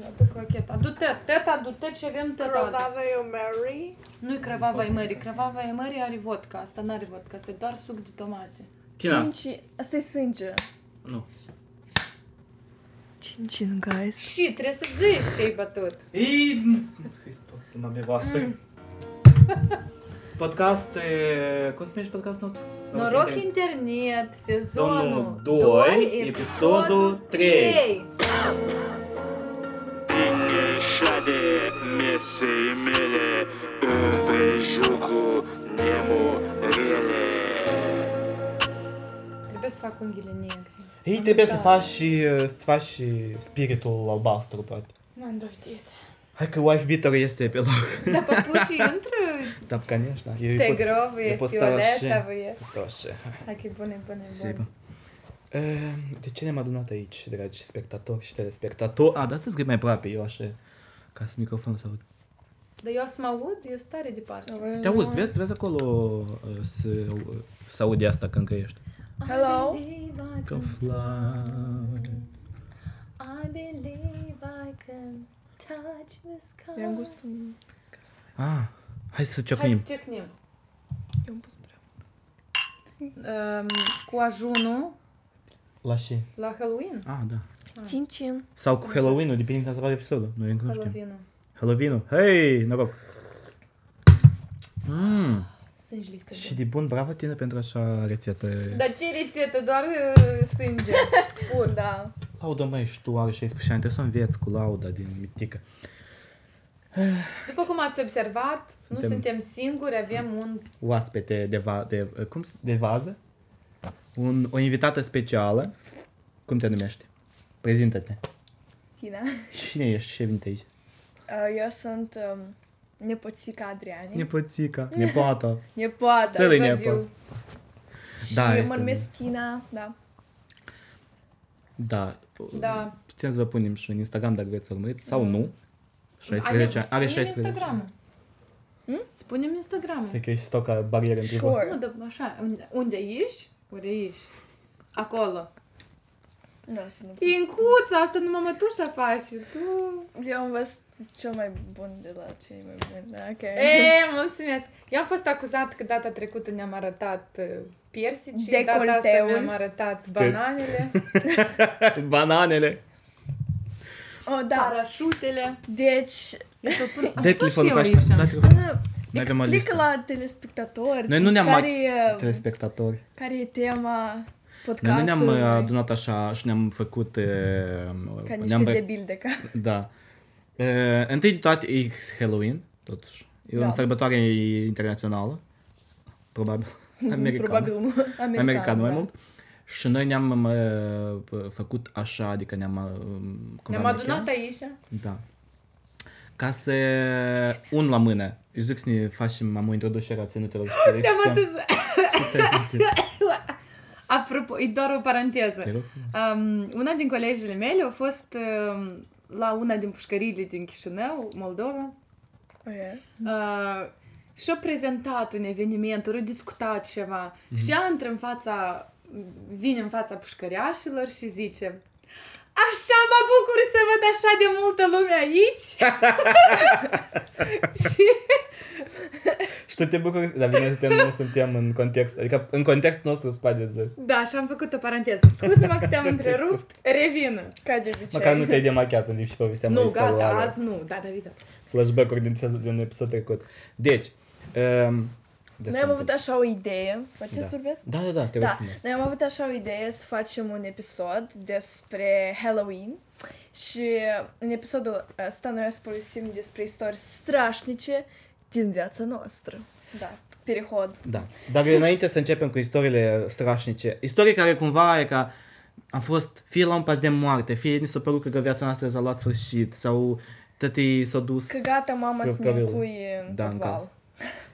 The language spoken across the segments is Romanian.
să-mi aduc crocheta. Du-te, teta, du-te ce avem teta. Crevava e Mary? Nu-i crevava e Mary. Crevava e Mary are vodka. Asta n-are vodka. Asta e doar suc de tomate. Tina. Cinci. Asta e sânge. Nu. Cincin, guys. Și trebuie să zici ce-ai bătut. Ei, Hristos, la nevastă. Mm. Podcast, cum se numește podcastul nostru? Noroc, internet. internet, sezonul 2, episodul 3. 3 șade Mesei mele Împrejucul nemurele Trebuie să fac unghiile negre ei trebuie să da. faci și, uh, să faci și spiritul albastru, poate. M-am dovedit. Hai că wife beater este pe loc. Da, păpuși intră? Da, конечно. Te grovi, fioletavă e. Stroșe. Hai că bune, bune, bune. Ehm, de ce ne-am adunat aici, dragi spectatori și telespectatori? A, de astăzi mai aproape, eu așa ca să microfonul să aud. Dar eu să mă aud, eu sunt tare departe. Te auzi, vezi, vezi acolo uh, să, să aude asta când crești. Hello? I believe I Can can fly. I believe I can touch the sky. Eu am gustul. Ah, hai să Hai ciocnim. să cecnim. Eu am pus prea. Um, cu ajunul La ce? la Halloween. Ah, da. Cincin. Sau cu Halloween-ul, depinde când se face episodul. Noi încă nu știm. Halloween-ul. Halloween-ul. Hei, noroc. Mm. Sânge listă. Și de bun, bravo tine pentru așa rețetă. Dar ce rețetă? Doar uh, sânge. Pur. Da. Laudă, măi, și tu are 16 ani, trebuie să înveți cu lauda din mitică. După cum ați observat, Suntem- nu suntem singuri, avem un... Oaspete de, va, de, cum, se- de vază. Un, o invitată specială. Cum te numești? Prezintă-te. Tina. Cine ești? Ce vinte aici? Uh, Eu sunt um, nepoțica Adrianei. Nepoțica. Nepoata. Nepoata. Țălă așa nepă. viu. Și Da, eu este mă numesc Tina, da. Da. Da. Putem să vă punem și un Instagram dacă vreți să urmăriți sau nu. Ale- 16 ani. Are spunem 16 Instagramul. Hm? Spunem Instagramul. Se că ești stau ca barieră între voi. Sure. Nu, dar așa, unde, unde ești? Unde ești? Acolo. Nu, să nu. Tincuța, asta numai mătușa faci și tu... Eu am văzut cel mai bun de la cei mai buni, da, ok. E, mulțumesc. Eu am fost acuzat că data trecută ne-am arătat uh, piersici și data asta Decolteul. mi-am arătat bananele, Bananele. Oh, da. parașutele. Deci, Eu să pun... Dai Asta și telefonul eu ca aici. așa. Dai telefonul. Noi avem o explică listă. la telespectatori Noi nu ne-am care, mai... e, Telespectatori. care e tema Noi podcastului. nu ne-am uh, adunat așa și ne-am făcut... uh, Ca niște ne-am bre- debili de ca. Da. Uh, întâi de toate e Halloween, totuși. E Da. o sărbătoare internațională. Probabil. Americană. Probabil nu. American, American mai da. mult. Și noi ne-am uh, făcut așa, adică ne-am... uh, cum Ne-am am adunat chemat? aici. Da. Ca să un la mână. Eu zic să ne facem am o introducere a ținutelor. Ne-am adus... Apropo, e doar o paranteză. Te rog Um, una din colegele mele a fost um, la una din pușcăriile din Chișinău, Moldova, Oh, yeah. uh, și-a prezentat un eveniment, au discutat ceva și ea intră în fața, vine în fața pușcăriașilor și zice Așa mă bucur să văd așa de multă lume aici! și Și tu te bucuri, dar bine suntem, nu suntem în context, adică în contextul nostru spate zis. da, și am făcut o paranteză. Scuze-mă că te-am întrerupt, revin. Ca de obicei. Măcar nu te-ai demachiat în timp și povesteam o Nu, istorie gata, alea. azi nu, da, David. Flashback-uri din, sezon- din episodul trecut. Deci, um, de Noi am avut așa o idee, să puteți Da. să vorbesc? Da, da, da, te rog Da, frumos. noi am avut așa o idee să facem un episod despre Halloween și în episodul ăsta noi o să povestim despre istorii strașnice din viața noastră. Da, perihod. Da. Dar înainte să începem cu istoriile strașnice, istorii care cumva e ca am fost fie la un pas de moarte, fie ni s-a părut că viața noastră s-a luat sfârșit, sau tătii s-a dus... Că gata mama pe să ne cărilă. pui în Da, în podval. casă.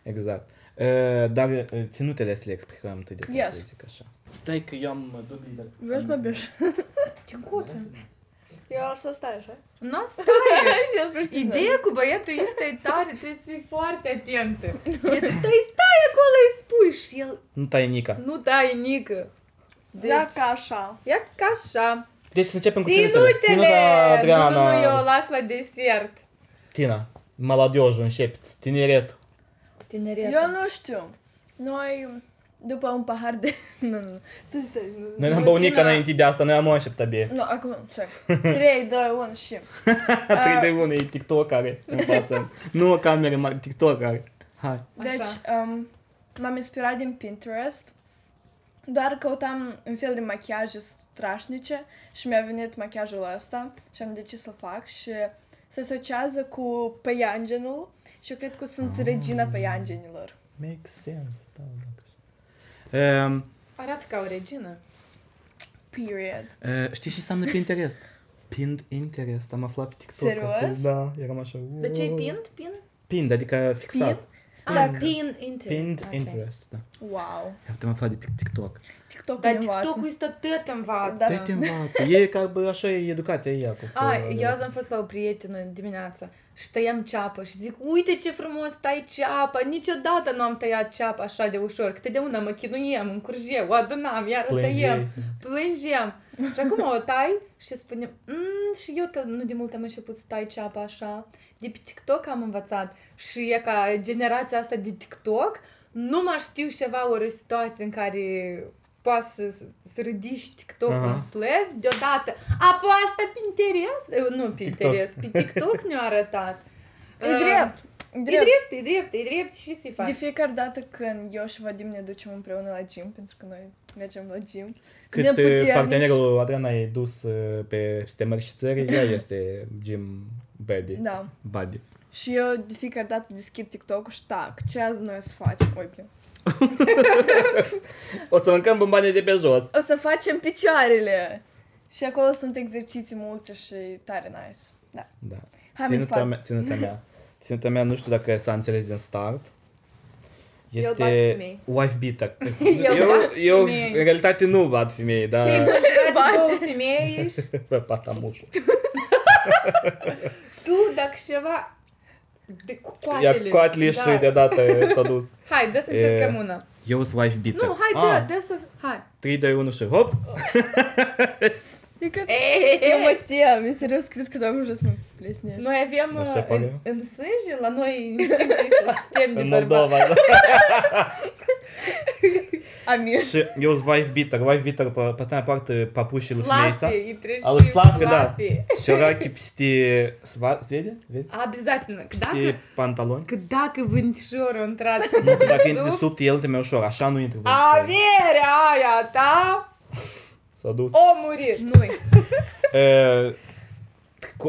Exact. Uh, dar uh, ținutele să le explicăm întâi de toate, Yes. zic așa. Stai că eu am uh, dubii, dar... Vreau să mă beși. Tincuță. Eu o să stai așa. Nu stai! Ideea cu băiatul este tare, trebuie să fii foarte atentă. E de tăi stai acolo, îi spui și el Nu tai Nica. nu taie nică. Deci, Da, ca așa. ia ca așa. Deci să începem cu ținutele. Ținutele! Ținuta Nu, Adriana. nu, nu, eu o las la desert. Tina, maladioșul, începeți. Tineret. Tineretul. Eu nu știu. Noi, după un pahar de... nu, nu, nu. Să stai, nu. Noi n-am Nu, băut nică Tina. înainte de asta, noi am așteptat bine. Nu, acum, ce? 3, 2, 1 și... 3 de 1 e TikTok are în față. Nu o cameră, mare, TikTok are. Hai. Deci, Așa. um, m-am inspirat din Pinterest, doar căutam un fel de machiaje strașnice și mi-a venit machiajul ăsta și am decis să fac și se asociază cu păianjenul și eu cred că sunt regina păianjenilor. Make sense. Da, da. Um, Arată ca o regină. Period. uh, știi ce înseamnă Pinterest? Pinned interest. Am aflat pe TikTok. Serios? astăzi, Da, eram așa. De ce e wow. pinned? Pin? Pinned, adică fixat. Ah, Dacă- pin interest. Pinned Ok. interest, da. Wow. Iată, am aflat de pe TikTok. TikTok Dar învață. TikTok-ul este tot învață. Da. Te te învață. E ca, bă, așa e educația ei acum. A, eu azi am fost la o prietenă dimineața și tăiam ceapă și zic, uite ce frumos tai ceapa, niciodată nu am tăiat ceapa așa de ușor, că totdeauna mă chinuiem, încurjeu, o adunam, iar o Plângeai. tăiem, plângem. Și acum o tai și spunem, mm, și eu tă, nu de mult am început să tai ceapa așa, de pe TikTok am învățat și e ca generația asta de TikTok, nu mai știu ceva ori o situație în care poți să, să ridici TikTok Aha. în slăv deodată. Apoi asta Pinterest, eh, nu Pinterest, pe TikTok ne-a arătat. E Uh, drept. E Drept. drept, e drept, e drept și să-i faci. De fiecare dată când eu și Vadim ne ducem împreună la gym, pentru că noi mergem la gym, Cât suntem uh, puternici. partenerul Adriana e dus uh, pe peste mări și țări, ea este gym buddy. Da. Buddy. Și eu de fiecare dată deschid TikTok-ul și tac, ce azi noi o să facem? Oi, plin. O să mâncăm bombane de pe jos. O să facem picioarele. Și acolo sunt exerciții multe și tare nice. Da. Da. Hai mai ținuta departe. mea, ținuta mea. Ținuta mea, nu știu dacă s-a înțeles din start. Eu bat Este femei. wife beater. Eu eu, bat eu femei. în realitate nu bat femei, dar... Știi, înconjurat de Bate. două femei și Pe patamușul. tu, dacă ceva... De cu Ia coatele. coatele și deodată s-a dus. Hai, dă să încercăm una. Eu sunt wife beater. Nu, hai, ah, dă, dă să... Hai. 3, 2, 1 și hop! Adică Ei, eu mă tem, e serios, cred că doar să mă plesnești. Noi avem Așa uh, pare. în, în sânge, la noi instinctul este sistem de În bărbat. Moldova, da. Amir. Și eu sunt wife beater. Wife beater pe, pe asta poartă papușii lui Fluffy. Fluffy, и трещи А вот Fluffy, да. Fluffy. Широкі пісті сва... Сведі? Від? Обязательно. Пісті Dacă, панталон. dacă vântișorul a intrat Ну, dacă intri în de sub, sub, el te mai ușor. Așa nu intri. averea aia ta S-a dus. o murit. Nu-i. E,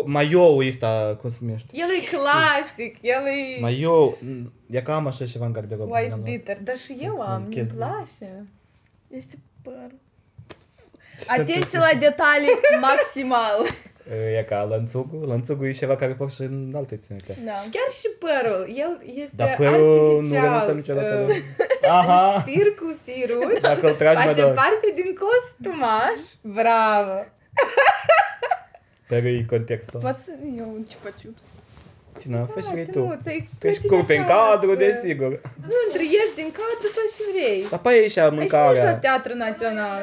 Maioul ăsta, cum se numește? El e clasic, el e Maiou, e cam așa ceva în garderobă. white bitter. Dar și eu am, chestii. place. Este păr. Atenție la detalii maximal. E ca lănțugul. Lănțugul e ceva care poți și în alte ținute. Da. Și chiar și părul, el este Dar părul nu renunță artificial. niciodată. uh, la- Aha! Fir cu firuri. Dacă îl tragi mai Face de parte din costumaș. Bravo! Perui contextul. Poți să iau un ciupa-ciups. Tina, fă și vrei tu, tu. ți-ai Treci plătit cu prin acasă. cadru, desigur. Nu, ieși din cadru, fă și vrei. Dar pe aici Aici nu ești la mâncarea. Teatru Național,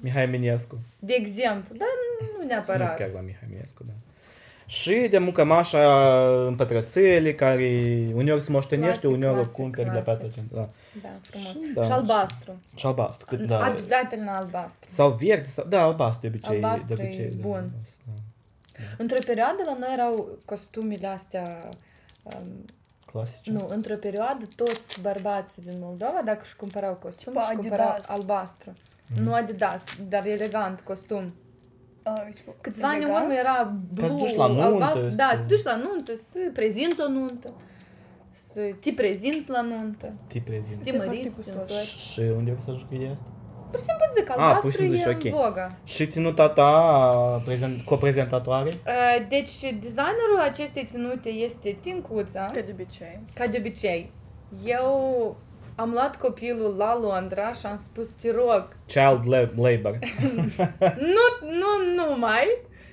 Mihai Minescu. de exemplu. Dar nu Nu neapărat. chiar la Mihai Minescu, da. Și de muncă mașa în pătrățele, care uneori se moștenește, Clasic, uneori o clasic, cumperi de pe clasic. atunci. Da. Da, frumos. Da. Și albastru. Și albastru. Cât, da. Обязательно albastru. Sau verde, sau, da, albastru de obicei. Albastru de obicei, e da, bun. albastru, da. Într-o perioadă la noi erau costumele astea... Um, Clasice. nu, într-o perioadă toți bărbații din Moldova, dacă își cumpărau costum, Tipa își cumpărau Adidas. albastru. Mhm. Nu Adidas, dar elegant costum. A, uite, Câțiva ani în elegant. urmă era Ca blue, să duci la nuntă, albastru. Da, să- să duci la nuntă, să prezinți o nuntă. Să te prezinți la nuntă. Te prezint. Să te foarte măriți gustos. din sori. Și unde vrei să jucăi de asta? Pur și simplu zic, Ah, pur albastru și simplu e și în ok. voga. Și ținuta ta prezent, coprezentatoare? Uh, Deci, designerul acestei ținute este Tincuța, Ca de obicei. ca de obicei. Eu am luat copilul la Londra și am spus, te rog, Child la- labor. nu, nu numai,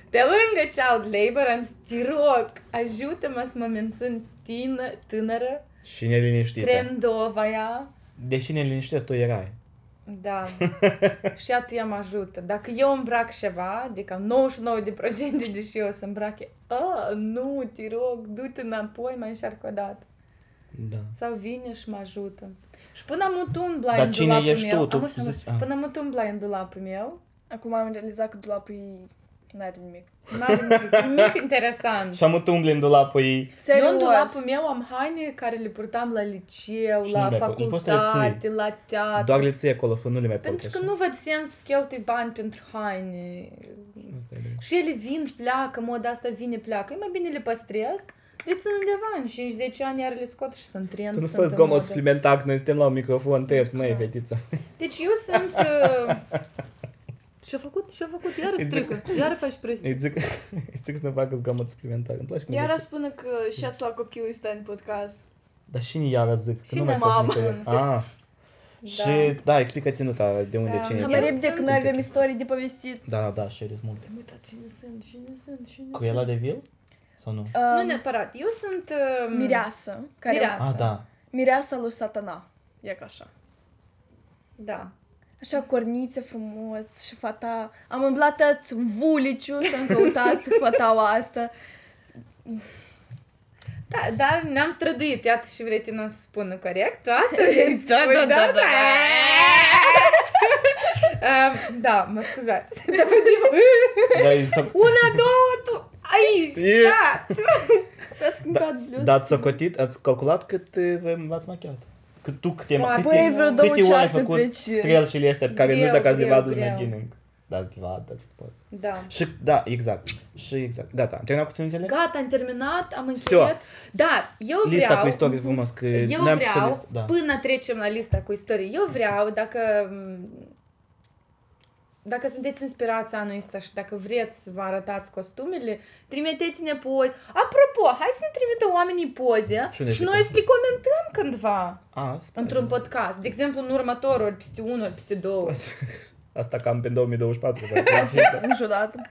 pe lângă child labor, am zis, te rog, ajută-mă să mă mențin tină, tânără, și neliniștită. trendovă ea. Deși neliniștită tu erai. Da. și atât ea mă ajută. Dacă eu îmbrac ceva, adică 99% deși eu o să îmbrac, e, a, nu, te rog, du-te înapoi, mai încearcă o dată. Da. Sau vine și mă ajută. Și până am umbla Dar în cine dulapul ești meu, tu? Tu am așa, zici- ah. până am umbla în dulapul meu, Acum am realizat că dulapul n-are nimic. n-are nimic, nimic interesant. Și am umbli în dulapul ei. Serios. Eu în dulapul meu am haine care le purtam la liceu, Și la nu le-ai pus- nu poți să le facultate, ții. la teatru. Doar le ții acolo, fă, nu le mai Pentru poți că așa. nu văd sens să cheltui bani pentru haine. Și ele vin, pleacă, moda asta vine, pleacă. E mai bine le păstrez, le țin undeva în 5-10 ani, iar le scot și sunt trend. Tu nu sunt fă în zgomot modă. suplimentar, că noi suntem la un microfon, tăieți, măi, fetiță. Deci eu sunt... Uh... Ce-a făcut? Ce-a făcut? Iară strică. Iară faci prostii. Îi zic, îi zic să ne facă zgomot suplimentar. Îmi place cum Iar zic. aș spune că și-ați la copilul ăsta în podcast. Dar și iară zic, că Și nu mai pot mama. nicăieri. Ah. Și, da, explică ținuta de unde cine Hai e. mai repede sunt- că noi avem istorii de povestit. Da, da, și eres multe. Am uitat cine sunt, cine sunt, cine Cu sunt. ela de vil? Sau nu? Nu Um, neapărat. Eu sunt... Uh... Mireasă. Care Mireasă. Ah, da. Mireasa lui satana. E ca așa. Da. Așa cornițe frumos și fata... Am îmblat tot vuliciu și am căutat fataua asta. Da, dar ne-am străduit. Iată și vrei tine să spună corect. Tu asta vrei să Da, spui, da, da, da, da. Uh, da, mă scuzați. Dar vedem. Da, îi zic, Una, două, tu. Aici. E. Da. Stați când cad bluz. Dar ați socotit, ați calculat cât eh, vă- v-ați machiat? Cât tu, câte, Foarte câte, Băi, vreo două câte ori ai ceasuri făcut precis. strelșile astea pe care nu știu Greu, dacă ați le greu, vadă lumea greu. gaming. Da, ați le vad, dați poze. Da. Și, da, exact. Și exact. Gata, am terminat cu ținutele? Gata, am terminat, am încheiat. Dar eu vreau... Lista cu istorie frumos, că Eu n-am pus o vreau, listă, da. până trecem la lista cu istorie, eu vreau, dacă dacă sunteți inspirați anul ăsta și dacă vreți să vă arătați costumele, trimiteți-ne poze. Apropo, hai să ne trimită oamenii poze Și ne și zică. noi să le comentăm cândva A, sper. într-un podcast. De exemplu, în următorul, ori peste unul, ori peste două. Asta cam pe 2024. da. Niciodată.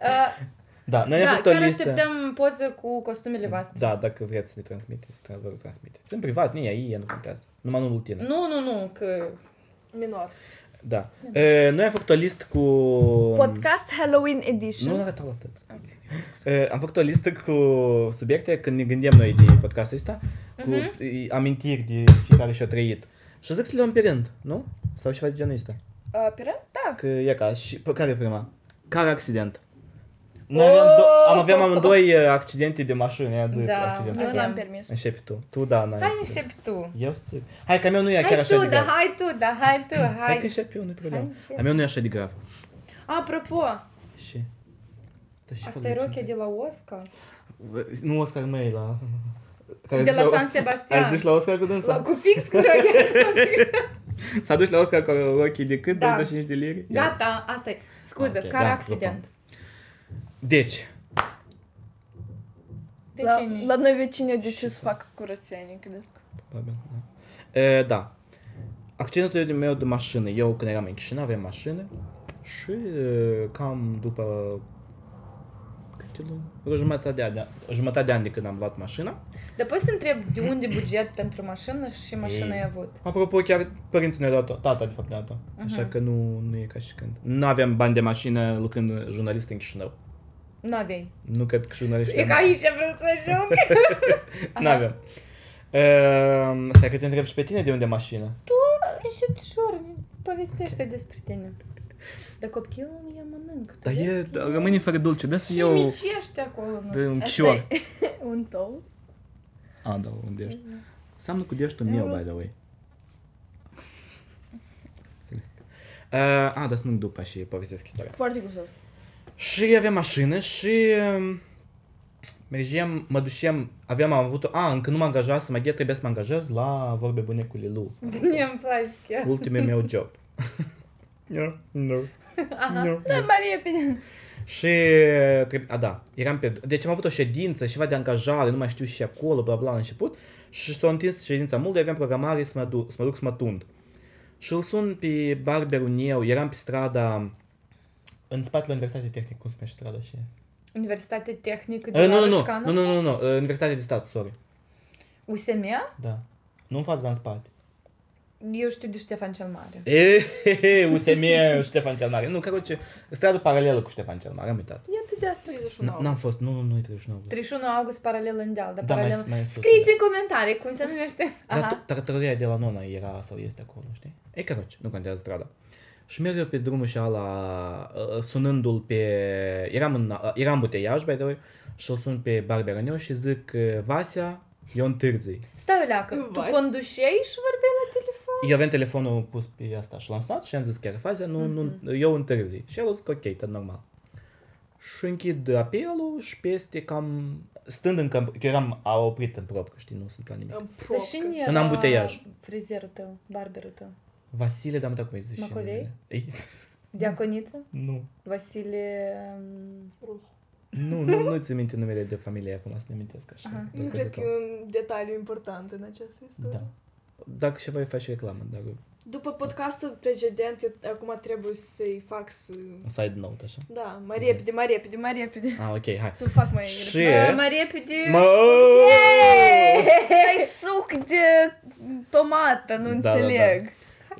Uh, Da, noi am da, făcut o chiar listă. așteptăm poze cu costumele voastre. Da, dacă vreți să ne transmiteți, tra- vă rog transmiteți. În privat, nici ei, nu contează. Numai nu tine. Nu, nu, nu, că... Minor. Da. E, noi am făcut o listă cu... Podcast Halloween Nu Edition. arăta la atât. E, am făcut o listă cu subiecte când ne gândim noi de podcastul ăsta, cu e, amintiri de fiecare și-a trăit. Și zic să le luăm pe rând, nu? Sau ceva de genul ăsta. Uh, pe rând? Da. Că e ca, și, pe care e prima? Car accident. Noi avem do- am avem amândoi uh, accidente de mașini, ia zic Da. accident. Eu Avem. n-am permis. Începi tu. Tu, da, n-ai. Hai începi tu. Eu zic. Hai, că a meu nu e chiar Hai așa tu, de da, grav. hai tu, da, hai tu, Hai că hai. încep eu, nu-i problemă. Hai, încep. A meu nu e așa de grav. Apropo, Și... Da, și asta fă e de ce? rochia de la Oscar? Nu Oscar măi, la... Care De zice la San Sebastian. Ai zis la Oscar cu La, dânsa? cu fix cu rochia. S-a dus la Oscar cu ochii de cât? Da. 25 de lire? Ia. Gata, asta e. Scuză, Ok, car da, accident. Deci, De La, ce nu? la noi vecinii au decis să facă curățenie, cred. probabil, da. E, da. Accidentul meu de mașină. Eu când eram în Chișinău aveam mașină și e, cam după câte luni? Vreo jumătate de ani, jumătate de ani de când am luat mașina. Dar poți să întreb de unde buget pentru mașină și ce mașină Ei. ai avut? Apropo, chiar părinții ne-au dat tata, de fapt, ne-a dat Așa că nu, nu e ca și când. Nu aveam bani de mașină lucrând jurnalist în Chișinău. Nu aveai. Nu cred că jurnaliștii... E ca aici vreau să ajung. Nu aveam. Uh, stai că te întreb și pe tine de unde mașină. Tu, înșeptișor, povestește despre tine. Dar copilul nu e mănânc. Tu Dar vezi? e, rămâne fără dulce. Dă să Și eu micește acolo, nu de știu. un Asta cior. e un tou. A, da, unde ești. Seamnă cu deștul meu, by the way. Înțeles. Uh, a, dar să nu după și povestesc istoria. Foarte gustos. Și aveam mașină și um, mergeam, mă duceam, aveam am avut, a, încă nu mă angajasem, mai trebuie să mă angajez la vorbe bune cu Lilu. Mie îmi place chiar. Ultimul meu job. no, no. no. Da, mai repede. Și, trebuie, a, da, eram pe, deci am avut o ședință, ceva de angajare, nu mai știu și acolo, bla bla, la început. Și s-a întins ședința mult, eu aveam programare să mă, duc, să mă duc să mă tund. Și îl sun pe barberul meu, eram pe strada, în spatele Universității Tehnic, cum spune strada și... Universitate Tehnică eh, de uh, la nu, nu, nu, nu, nu, nu, eh, Universitate de Stat, sorry. USM? Da. Nu în față, în spate. Eu știu de Ștefan cel Mare. Eh, e, he, he, USM, Ștefan cel Mare. Nu, că ce strada paralelă cu Ștefan cel Mare, am uitat. Iată de asta 31 august. N-am fost, nu, nu, nu e 31 august. 31 august paralel în deal, dar da, paralel... Mai, mai Scrieți da. în comentarii cum se numește. Tartaria de la Nona era sau este acolo, știi? E, că nu contează strada. Uh, și merg eu pe drumul și ala, uh, sunându-l pe... Eram în, uh, eram buteiaj, by the way, și îl sun pe barberăneu și zic, uh, Vasea, eu întârzii. Stai o leacă, tu Vas. conduceai și vorbeai la telefon? Eu aveam telefonul pus pe asta și l-am sunat și am zis chiar, Vasea, nu, nu, eu întârzi. Și el a zis că ok, tot normal. Și închid apelul și peste cam, stând în camp, că eram a oprit în probcă, știi, nu sunt la nimic. În Dar propcă. cine În era ambuteiaj. frizerul tău, barberul tău? Vasile, dar am uitat cum îi zice. Macovei? Ei, Diaconiță? nu. Vasile... um, Nu, nu, nu ți minte numele de familie acum să ne amintesc așa. Aha. Doar Nu ca cred să că caut. e un detaliu important în această istorie. Da. Dacă și voi face reclamă, dar După podcastul precedent, eu acum trebuie să-i fac să... un side note așa. Da, mai repede, mai repede, mai repede. Ah, ok, hai. Să o fac mai Și... repede. Uh, mai repede... Mă! Ai suc de tomată, nu Da, da, înțeleg.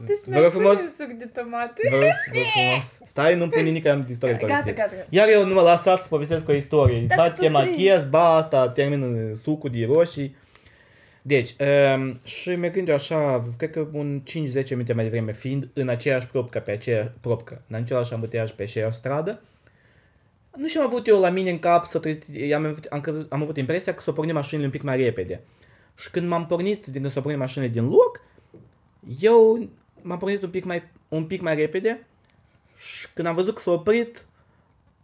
Deci Vă rog frumos. suc de tomate. Vă rog vă frumos. Stai, nu pun nimic, am istorie Gata, povestit. gata, gata. Iar eu nu mă lăsați să povestesc o istorie. Dacă Ba tu te vrei. machez, ba asta, termin sucul de roșii. Deci, um, și mergând eu așa, cred că un 5-10 minute mai devreme, fiind în aceeași propcă, pe aceeași propcă, în același ambuteiaj pe aceeași stradă, nu și-am avut eu la mine în cap să trezi, am, avut- am, crezut- am avut impresia că s-o porni mașinile un pic mai repede. Și când m-am pornit, din când s-o porni mașinile din loc, eu m-am pornit un pic mai, un pic mai repede și când am văzut că s-a oprit,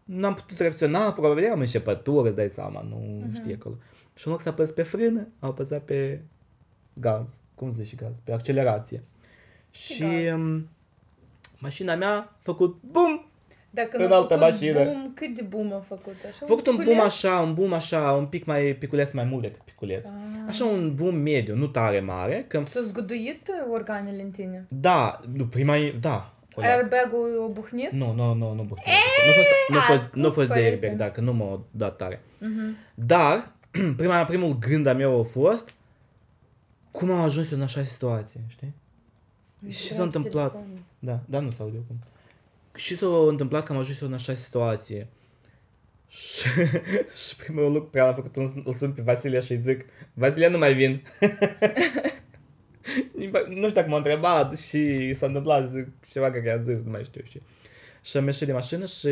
n-am putut reacționa, probabil eram înșepătură, îți dai seama, nu uh-huh. știi acolo. Și în loc să apăs pe frână, am apăsat pe gaz, cum zici gaz, pe accelerație. Și gaz. um, mașina mea a făcut bum, Dacă În nu a altă făcut mașină. boom, cât de boom a făcut? Așa, a făcut un piculeț? boom așa, un boom așa, un pic mai piculeț, mai mult decât piculeț. Ah. Așa un boom mediu, nu tare mare, că S-a zguduit organele în tine? da, nu, prima e, da. o leacă. Airbag-ul a buhnit? Nu, nu, nu, nu, bucur. Nu a fost, nu a fost, ascult nu a fost de povestea. airbag, dacă nu m-a dat tare. Dar, prima, primul gând al meu a fost cum am ajuns eu în așa situație, știi? Și s-a întâmplat, da, da, nu s-aude acum. Și s-a întâmplat că am ajuns eu în așa situație. Și, și primul lucru pe care am făcut, îl îl sun pe Vasile și îi zic, Vasile, nu mai vin. nu știu dacă m-a întrebat și s-a întâmplat, zic ceva care a zis, nu mai știu și. Și am ieșit de mașină și...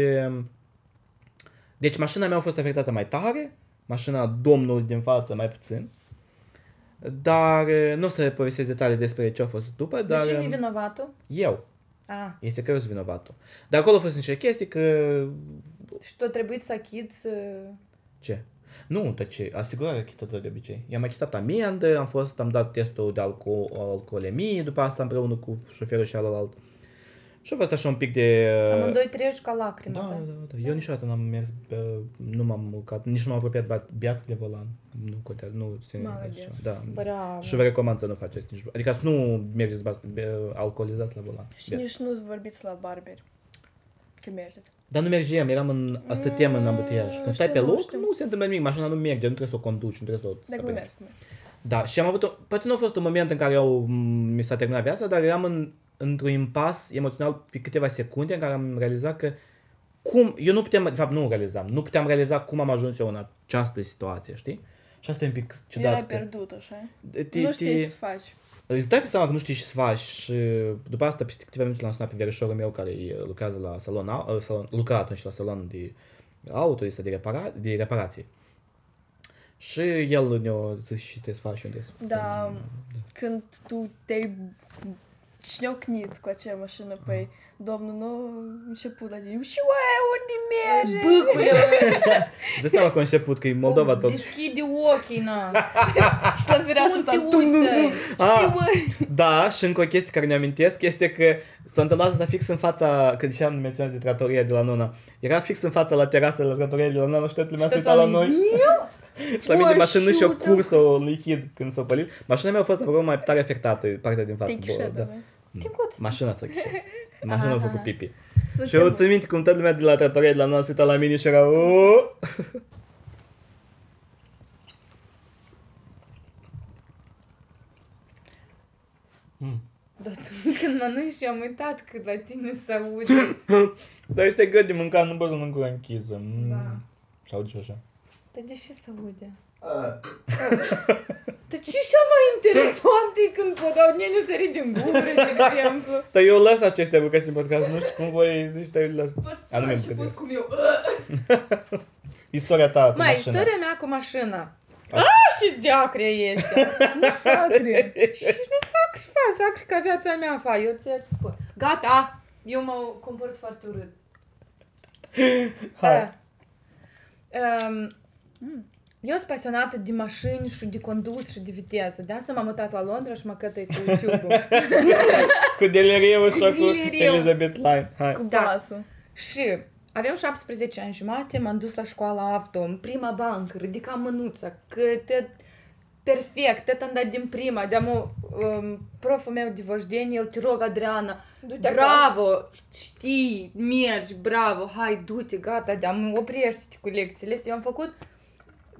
Deci mașina mea a fost afectată mai tare, mașina domnului din față mai puțin. Dar eh, nu o să povestesc detalii despre ce a fost după, Dar dar... cine e em, vinovatul? Eu. Ah, Este că eu sunt vinovatul. Dar acolo au fost niște chestii că... și tu a trebuit să achiți... uh, Ce? Nu, dar ce? Asigurarea chitată de obicei. I-am achitat amendă, am fost, am dat testul de alco- alcoolemie, după asta împreună cu șoferul și alălalt. Și a fost așa un pic de... Uh, Amândoi treci ca lacrimi. Da, da, da, da, da. Eu niciodată n-am mers, pe, nu m-am urcat, nici nu m-am apropiat beat de volan. Nu contează, nu ține așa. Da. Bravo. Și vă recomand să nu faceți nici... Adică să nu mergeți alcoolizați la volan. Și beat. nici nu vorbiți la barberi. Că mergeți. Dar nu mergem, eram în, Asta stăteam în ambutiaj. Mm, Când stai pe loc, nu se întâmplă nimic, mașina nu merge, nu trebuie să o conduci, nu trebuie să o Dar glumesc, Da, și am avut, poate nu a fost un moment în care eu, mi s-a terminat viața, dar eram în într-un impas emoțional pe câteva secunde în care am realizat că cum, eu nu puteam, de fapt nu realizam, nu puteam realiza cum am ajuns eu în această situație, știi? Și asta e un pic ciudat. Erai că pierdut, așa. te, Nu știi ce să faci. Îți dai seama că nu știi ce să faci și după asta, peste câteva minute l-am sunat pe verișorul meu care e- lucrează la salon, au- salon lucra atunci la salon de auto, este de, repara, de reparație. Și el ne-a zis și te să faci și unde să Da, când tu te-ai șniocnit cu acea mașină, păi domnul nu a început la tine. Și oaie, unde merge? Îți dai seama că a început că e Moldova tot. Deschide ochii, na. Și la vireasă ta. Puntiuță. Și măi. Da, și încă o chestie care ne amintesc este că s-a întâmplat asta fix în fața, când și am menționat de tratoria de la Nona, era fix în fața la terasă de la tratoria de la Nona și toată lumea se Și uita la toată noi. Și la mine Bă, de mașină și o șută. cursă o lichid când s-a pălit. Mașina mea a fost aproape mai tare afectată, partea din față. Te bă, chișetă, da. băi. Tincuț. Mașina s-a chișat. Mașina a făcut pipi. Să Și eu te- țin minte cum toată lumea de la tratoria de la Nona se uita la mine și era "Oh!" Mm. Dar tu când mănânci, eu am uitat că la tine se aude. Dar este greu de mâncat, nu poți să mănânc cu închisă. Mm. Da. Sau ce așa. Dar de ce se aude? Dar ce cea mai interesant e când pot dau nene sări din gură, de exemplu. Dar eu las aceste bucăți în podcast, nu știu cum voi zici, dar eu le las. Poți Anume, spune și bucăți. pot cum eu. Istoria ta cu Mai, mașina. istoria mea cu mașina. Ah, și zdeacre ești. Nu sacre. și nu sacri, fa, sacri ca viața mea, fa, eu ți spun. Gata, eu mă comport foarte urât. Hai. Um, eu sunt pasionată de mașini și de condus și de viteză. De asta m-am mutat la Londra și mă cătăi cu YouTube-ul. Cu deliriu și cu deliriu. Elizabeth Line. Hai. Cu Da. pasul. Și aveam 17 ani jumate, m-am dus la școala auto, în prima bancă, ridicam mânuța, că te perfect, te am dat din prima, de um, proful meu de vojdenie, el te rog, Adriana, Du-te bravo, știi, mergi, bravo, hai, du-te, gata, de-am oprește-te cu lecțiile astea. Eu am făcut,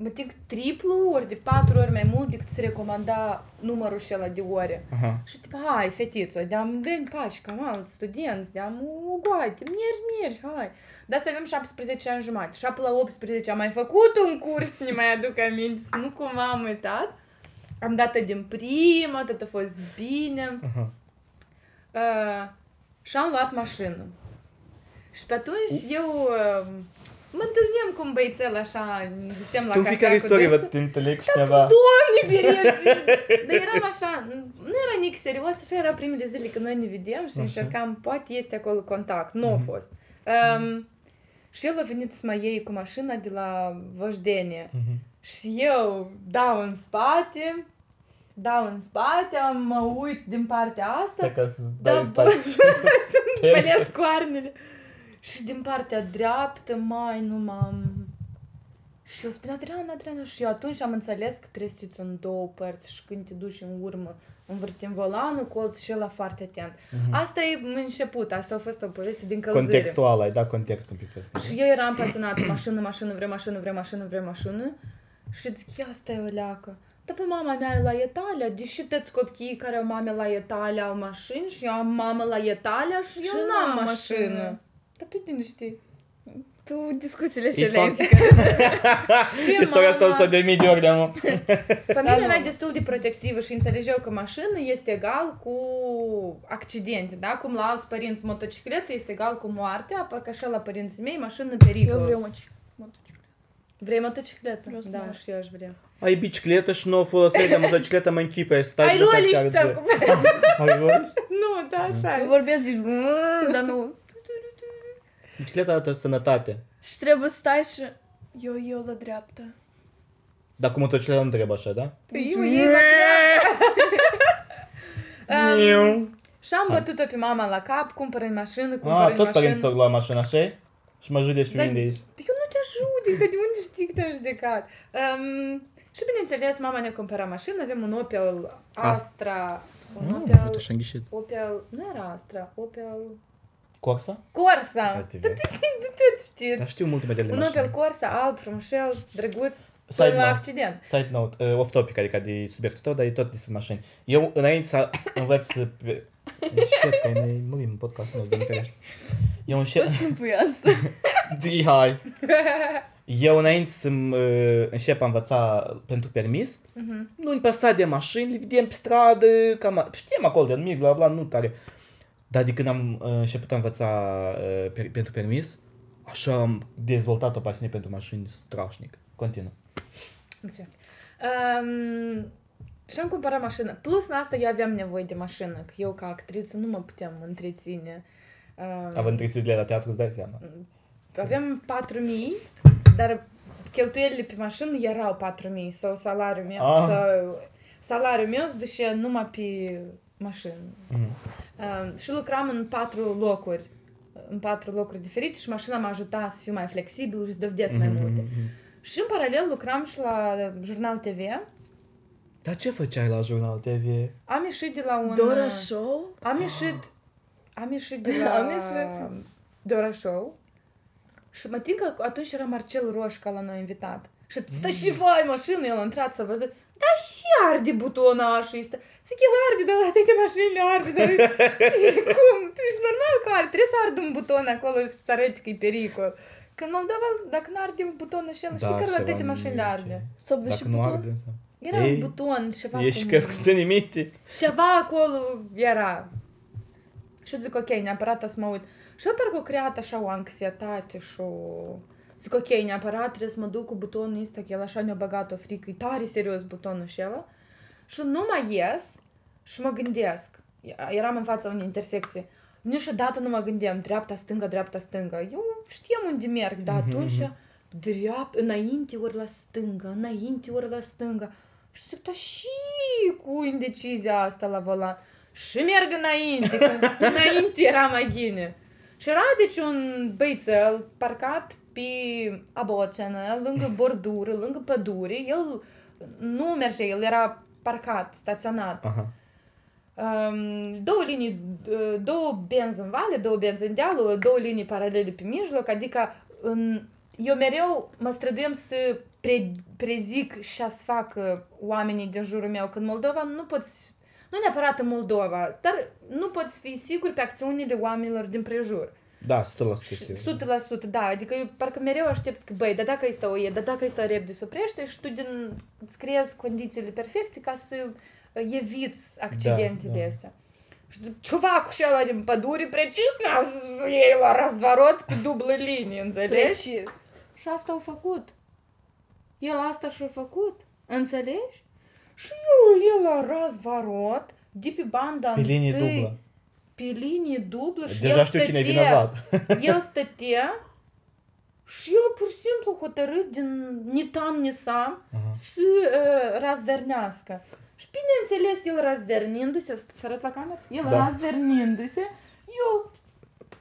mă tinc triplu ori de patru ori mai mult decât se recomanda numărul ăla de ore. Aha. Și tipa, hai, fetiță, de-am dă pași, cam alți studenți, de-am ugoate, mergi, mergi, hai. De asta avem 17 ani jumate. Și până la 18 am mai făcut un curs, ne mai aduc aminte, să nu cum am uitat. Am dat din prima, tot a fost bine. Aha. Uh, și am luat mașină. Și pe atunci eu uh, mă întâlneam cu un băiețel așa, ducem la Tu în cafea fiecare cu istorie dânsul. vă te întâlnesc cineva. Doamne ferește! Dar eram așa, nu era nici serios, așa era primele zile când noi ne vedem și încercam, poate este acolo contact, nu a fost. Um, și el a venit să mă iei cu mașina de la Văjdenie. Și eu dau în spate, dau în spate, mă uit din partea asta, Stai ca să Da, dai în spate. pălesc coarnele. Și din partea dreaptă, mai nu m-am... Și eu spun, Adriana, Adriana, și eu atunci am înțeles că trebuie să te uiți în două părți și când te duci în urmă, învârtim volanul, colț și ăla foarte atent. Asta e început, asta a fost o poveste din călzire. Contextual, ai dat context un pic pe spune. Și eu eram pasionată, mașină, mașină, vrem mașină, vrem mașină, vrem mașină. Și zic, ia stai o leacă. Dar pe mama mea e la Italia, deși toți copiii care au mame la Italia au mașini și eu am mamă la Italia și, Și eu n-am n-am mașină. mașină. Dar tu din știi. Tu discuțiile E se le fapt. Și Istoria asta 100 de mii de ori de am. Familia Da, mea nu. e destul de protectivă și înțelegeau că mașină este egal cu accidente, da? Cum la alți părinți motocicletă este egal cu moartea, pe că așa la părinții mei mașină pericol. Eu vreau moci. motocicletă. Vrei motocicletă? Vreau să da, mă- și eu aș vrea. Ai bicicletă și nu o foloseai de motocicletă, mă închipe, stai Ai de să roliște chiar acum. zi. Ai roliște? nu, da, așa Eu e. vorbesc de "Mm", dar nu. Bicicleta arată sănătate. Și trebuie să stai și... Eu, eu la dreapta. Dar cu motocicleta nu trebuie așa, da? Eu ei la Um, și am bătut-o pe mama la cap, cumpără mașină, cumpără Ah, tot mașină. părinții au luat mașina, așa -i? Și mă judeci pe Dar- mine de aici. Eu nu te judec, dar de unde știi că te-am judecat? Um, și bineînțeles, mama ne-a cumpărat mașină, avem un Opel Astra, un Mm, Opel, uite și-a înghișit. Opel, nu era Astra, Opel Corsa? Corsa. Uite, Dar vezi. tu tu știi. Dar știu multe modele de Un Opel mașini. Corsa alb, frumușel, drăguț, Side până la note. accident. Side note, uh, off topic, adică de subiectul tău, dar e tot despre mașini. Eu, înainte să învăț pe... Shit, că noi murim în podcast, nu, Doamne ferește. Eu încep... Poți nu pui asta. Zi, hai! Eu înainte să uh, încep a învăța pentru permis, Mhm. nu îmi păsa de mașini, le vedem pe stradă, cam, știam acolo de nimic, bla bla, nu tare. Dar de când am uh, început a învăța uh, per, pentru permis, așa am dezvoltat o pasiune pentru mașini strașnic. Continuă. Mulțumesc. Um, și am cumpărat mașină. Plus la asta eu aveam nevoie de mașină, că eu ca actriță nu mă puteam întreține. Um, Având trei studiile la teatru, îți dai seama. aveam 4.000, dar cheltuielile pe mașină erau 4.000 sau salariul meu, Ah. sau salariul meu se ducea numai pe mașină. Mhm. Um, și lucram în patru locuri, în patru locuri diferite și mașina m-a ajutat să fiu mai flexibil și să dovedesc mai multe. Și în paralel lucram și la Jurnal TV. Dar ce făceai la Jurnal TV? Am ieșit de la un... Dora Show? Am ieșit... Am ieșit de la... Am ieșit. Dora Show. Și mă tin că atunci era Marcel Roșca la noi invitat. Și da și vai mașină, el a intrat să văzut. Taşıyardı butona şu işte. Sikilardı da dedim aşilardı da. Cum? Tu ești normal că ar trebui să ardem buton acolo să arăt că e pericol. Că în Moldova, dacă nu arde butonul și el, știi că la dete mașinile arde. Stop, de și buton? Era Ei, un buton, ceva Ești cum... că ține minte. Ceva acolo era. Și zic, ok, neapărat să mă uit. Și eu parcă creat așa o anxietate și o... Zic, ok, neapărat trebuie să mă duc cu butonul ăsta, că el așa ne-a băgat o frică. E tare serios butonul și ăla. Și nu mai ies și mă gândesc. Eram în fața unei intersecții. Niciodată nu mă gândeam dreapta, stânga, dreapta, stânga. Eu știam unde merg, dar atunci dreapta, înainte ori la stânga, înainte ori la stânga. Și zic, da și cu indecizia asta la volan. Și merg înainte, că înainte era mai bine. Și era deci un băițel parcat pe abocenă, lângă bordură, lângă pădure. El nu mergea, el era parcat, staționat. Aha. Um, două linii, uh, două benzi în vale, două benzi în dealul, două linii paralele pe mijloc, adică în, eu mereu mă străduiem să pre, prezic și să fac uh, oamenii din jurul meu, că în Moldova nu poți, nu neapărat în Moldova, dar nu poți fi sigur pe acțiunile oamenilor din prejur. Da, 100% sigur. 100%, da, adică eu parcă mereu aștept că, băi, dar dacă este o e, dar dacă este o repede se oprește și tu din, îți creezi condițiile perfecte ca să uh, eviți accidentele Da, da. astea. Și zic, ciuvacul și ăla din pădure precis ne-a ei la razvarot pe dublă linie, înțelegi? Precis. Și asta au făcut. El asta și-a făcut, înțelegi? Și eu, el la razvarot, de pe banda Pe linie întâi, dublă. Pe linie dublă și Deja el știu cine e stătea- vinovat. el stătea și eu pur și simplu hotărât din nitam nisam să uh, razvernească. Și bineînțeles, el razvernindu-se, să arăt la cameră? El Da. razvernindu-se, eu,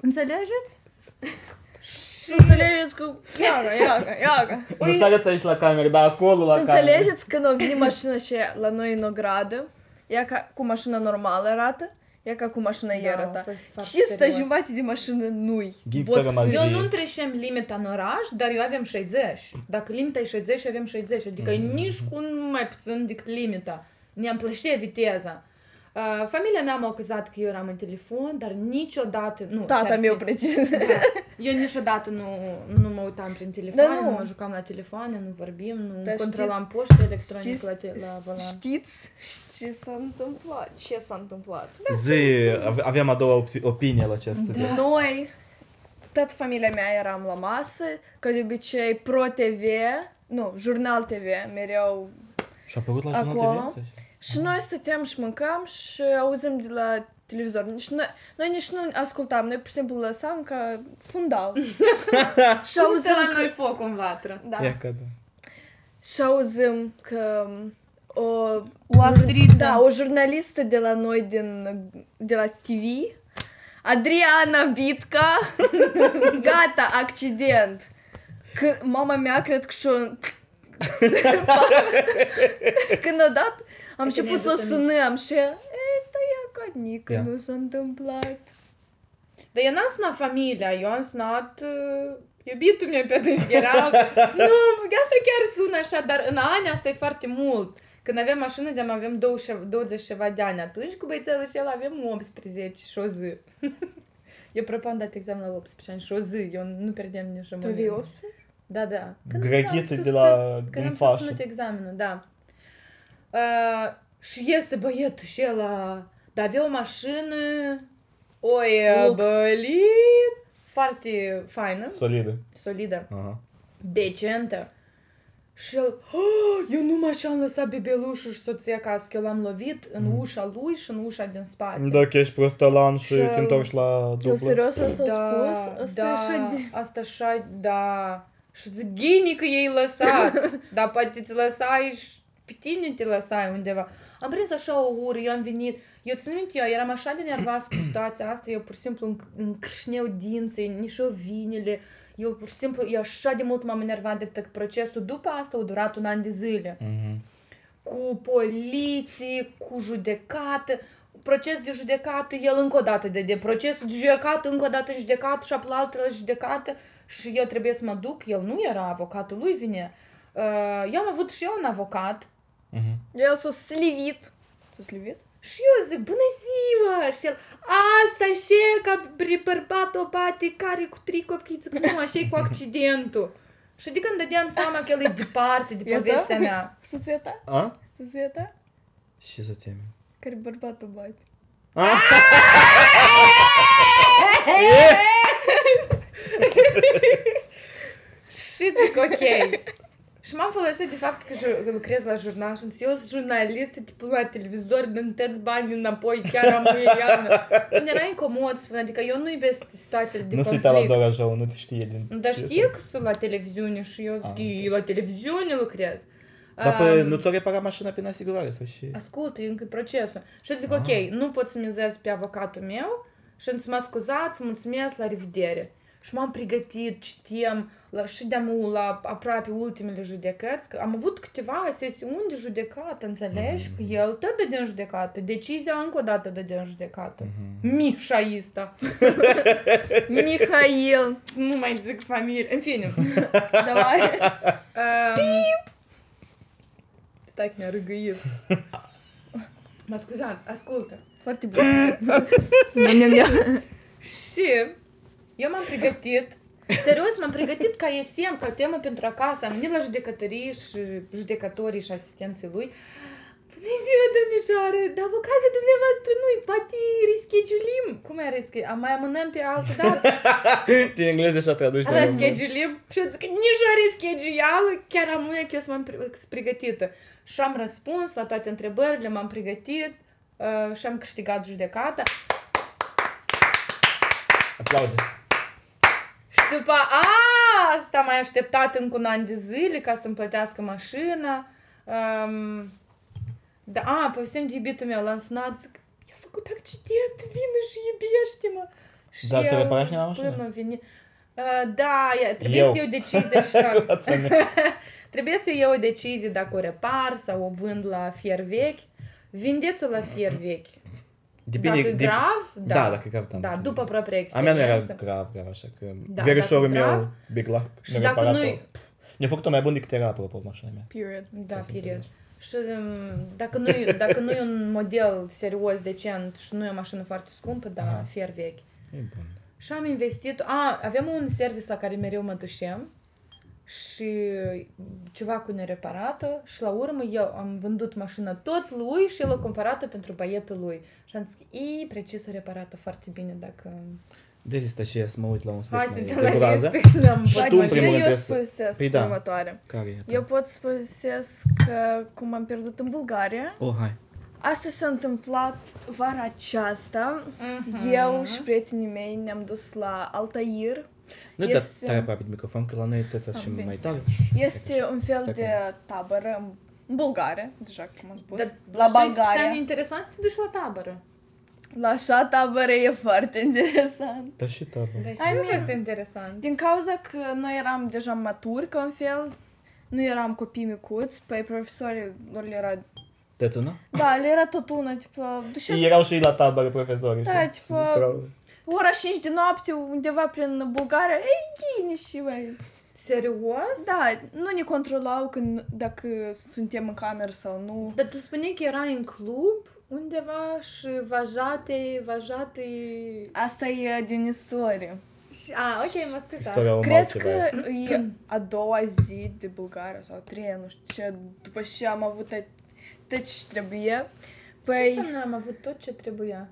înțelegeți? Să înțelegeți că... Iaga, iaga, iaga. Nu să arăți aici la cameră, dar acolo la Să cameră. înțelegeți când o vine mașina și la noi în ogradă, ea ca cu mașina normală arată, ea ca cu mașina Da, ei a arăta. fost foarte Și sta serios. jumate de mașină nu-i. Ghictă rămas Eu zi. nu trecem limita în oraș, dar eu avem 60. Dacă limita e 60, eu avem 60. Adică e nici cu mai puțin decât limita. Ne-am plășit viteza. Uh, familia mea m-a acuzat că eu eram în telefon, dar niciodată... Nu, Tata chiar meu sigur. precis. Da. Eu niciodată nu, nu mă uitam prin telefon, Da, nu. nu mă jucam la telefoane, nu vorbim, nu Dar controlam poștă electronică Știți, la, te- la volan. știți ce s-a întâmplat? Ce s-a întâmplat? Zi, ave- aveam a doua opi- opinie la acest subiect. Da. Noi, toată familia mea eram la masă, ca de obicei Pro TV, nu, Jurnal TV, mereu Și a apărut la Jurnal Acolo? TV? Și noi stăteam și mâncam și auzim de la televizor. Nici noi, noi nici nu ascultam, noi pur și simplu lăsam ca fundal. și Cum stă auzim la că, noi foc în vatră? da, Ia că da. și auzim că o, O actriță. Da, o jurnalistă de la noi din, de la TV, Adriana Bitca, gata, accident. Când mama mea cred că și-o... Când odată am Uite, început să o mi-ai adus sunăm și e, tăia ca nică, Ia. nu s-a întâmplat. Dar eu n-am sunat familia, eu am sunat uh, iubitul meu pe atunci era... nu, asta chiar sună așa, dar în ani asta e foarte mult. Când aveam mașină de avem 20, 20 ceva de ani atunci, cu băiețelul și el avem 18 și o zi. eu propun dat examen la 18 ani și o zi, eu nu pierdeam nici Tu moment. vii 18? Da, da. Grăghiță am de la- susținut- din Când am fașă. susținut examenul, da. Uh, și iese băietul și el dar avea o mașină oi Lux. bălin foarte faină, Solidă. solidă, Aha. decentă. Și el, "Ah, eu numai așa am lăsat bebelușul și soția acasă, că eu l-am lovit în ușa lui și în ușa din spate. Dacă ești prostolan și Și- te întorci la Eu dublă. serios asta da, a spus? Asta da, e așa de... Asta așa, da. Și zic, ghini că ei lăsat. dar poate ți lăsai și pe tine te lăsai undeva. Am prins așa o ură, eu am venit. Eu țin minte, eu eram așa de nervoasă cu situația asta, eu pur și simplu îmi- îmi crâșneau dinții, nici vinile. Eu pur și simplu, eu așa de mult m-am enervat de că procesul după asta a durat un an de zile Mhm. cu poliție, cu judecată, proces de judecată, el încă o dată de, de procesul de judecată, încă o dată în judecată și apoi la altă la judecată și eu trebuie să mă duc, el nu era avocatul lui vine. Uh, eu am avut și eu un avocat, Mhm. El s-a slivit. S-a slivit? Și eu zic, bună ziua! Și el, asta și ca br- bărbatul bate care cu trei copii, zic, nu, așa e cu accidentul. Și de când dădeam seama că el e departe de povestea mea. Soția ta? A? Soția ta? Și soția mea. Care bărbatul bate. Și zic, ok. Și m-am folosit de faptul că ju- lucrez la jurnal și eu sunt jurnalistă, tipul la televizor, dând bani înapoi, chiar am iarnă. Îmi era incomod, spun, adică eu nu iubesc situațiile de Nu se uita la conflict. Dora Joe, nu te știe din... Dar știe că sunt la televiziune și eu zic, "Eu la televiziune lucrez. Dar pe, Um, nu ți-o repara mașina prin asigurare sau și... Ascultă, e încă procesul. Și eu zic, ok, nu pot să mizez pe avocatul meu și îți mă scuzați, mulțumesc, la revedere Și m-am pregătit, știam, la, și de la aproape ultimele judecăți, că am avut câteva sesiuni de judecată, înțelegi? Că el tot dă din judecată, decizia încă o dată dă din judecată. Mișa ăsta. Mihail. nu mai zic familie. În fine. Давай. Um, Stai că ne-a râgâit. Mă scuzați, ascultă. Foarte bun. Ням-ням-ням. Și eu m-am pregătit, serios, m-am pregătit ca ESM, ca temă pentru acasă. Am venit la judecătorii și judecătorii și asistenții lui. Bună ziua, domnișoară, dar avocatul dumneavoastră nu-i, poate reschedulim. Cum e reschedulim? Mai amânăm pe altă dată. Din engleză și-a tradus. de română. Reschedulim. Și eu zic, nici o rescheduială, chiar am că eu sunt pregătită. Și am răspuns la toate întrebările, m-am pregătit uh, și am câștigat judecata. Aplauze. Și după asta mai așteptat încă un an de zile ca să-mi plătească mașina. Um, da, a, povestim de iubitul meu, l-am sunat, zic, i-a făcut accident, vină și iubește-mă. Și Da, ți-a el reparat cineva mașina? Până vine. Uh, da, ia- trebuie Eu. să iau decizie și fac. trebuie să iau o decizie dacă o repar sau o vând la fier vechi. Vindeți-o la fier vechi. Depinde, dacă e de- grav, da. Da, dacă e grav, da. Da, după propria A mea nu era experiență. grav, grav, așa că... Da, verișorul dacă e grav, meu, big luck, și mi-a dacă reparat-o. nu-i- Ne-a făcut-o mai bun decât era, apropo, mașina mea. Period. Da, Ca să period. înțelegi. Și um, dacă nu, e- dacă nu e un model serios, decent și nu e o mașină foarte scumpă, da, fier vechi. E bun. Și am investit, a, avem un service la care mereu mă dușem și ceva cu nereparată și la urmă eu am vândut mașina tot lui și el a cumpărat-o pentru băietul lui. Și am zis, e precis o reparată foarte bine dacă... De asta și eu să mă uit la un Hai subiect să mai te de la groază. listă, n-am Și tu, în băgat. primul Eu rând, eu trebuie să- spusesc Păi da. următoare. Care e? Eu pot să povestesc că cum am pierdut în Bulgaria. Oh, hai. Asta s-a întâmplat vara aceasta. Eu și prietenii mei ne-am dus la Altair. Nu Este- este... tare aproape de microfon, că la noi tăța și bine. mai tare. Este un fel Stai de tabără în Bulgaria, deja cum am spus. Dar la și- Și Bulgaria. interesant să te duci la tabără. La așa tabără e foarte interesant. Da și tabă. Dar și Ai, nu mie. este interesant. Din cauza că noi eram deja maturi, ca un fel, nu eram copii micuți, păi profesorii lor le era... Te nu? Da, le era tot una, tipo, duceți Erau și ei la tabără profesorii. Da, știi? Tipo- Se distrau. ora 5 de noapte undeva prin Bulgaria, ei, ghine și băi. Serios? Da, nu ne controlau când, dacă suntem în cameră sau nu. Dar tu spuneai că era în club undeva și vajate, vajate... Asta e din istorie. Și, a, ok, mă scuza. Istoria o Cred altceva. că e a doua zi de Bulgaria sau a treia, nu știu ce, după ce am avut tot, tot ce trebuie. Ce Păi, înseamnă am avut tot ce trebuia?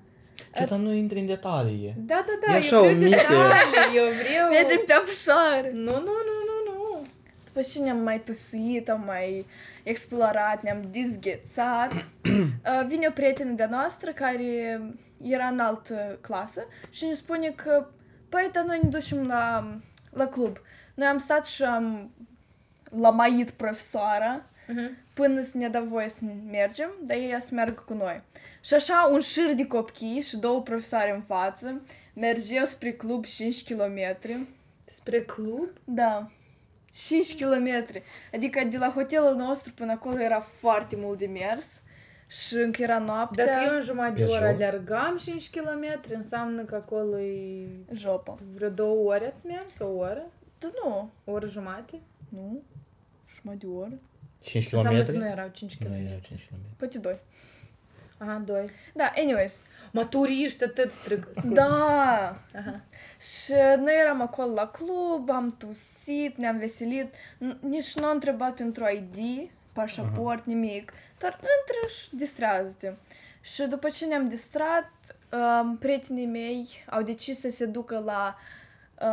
Ce, dar nu intri în detalii. Da, da, da, E eu așa, vreau o minte. detalii, eu vreau... mergem pe apșar. Nu, nu, nu, nu, nu. După ce ne-am mai tusuit, am mai explorat, ne-am dizghețat, uh, vine o prietenă de noastră care era în altă clasă și ne spune că, păi, dar noi ne ducem la, la club. Noi am stat și am lămait profesoara până să ne dă voie să mergem, dar ea să meargă cu noi. Și așa, un șir de copii și două profesoare în față, mergeau spre club 5 km. Spre club? Da. 5 km. Adică de la hotelul nostru până acolo era foarte mult de mers și încă era noaptea. Dacă eu în jumătate de Pe oră jos. alergam 5 km, înseamnă că acolo e Jopă. vreo două ore ați mers? O oră? Da nu. O oră jumate? Nu. Jumătate de oră. 5 Înseamnă că km? nu erau 5 Nu km. era 5 km. Poate doi. Aha, 2. Da, anyways. Mă, turiști atât strâng. scuze. Da! Aha. Și noi eram acolo la club, am tusit, ne-am veselit. N- Nici nu am întrebat pentru ID, pașaport, nimic. Doar intră și distrează-te. Și după ce ne-am distrat, um, prietenii mei au decis să se ducă la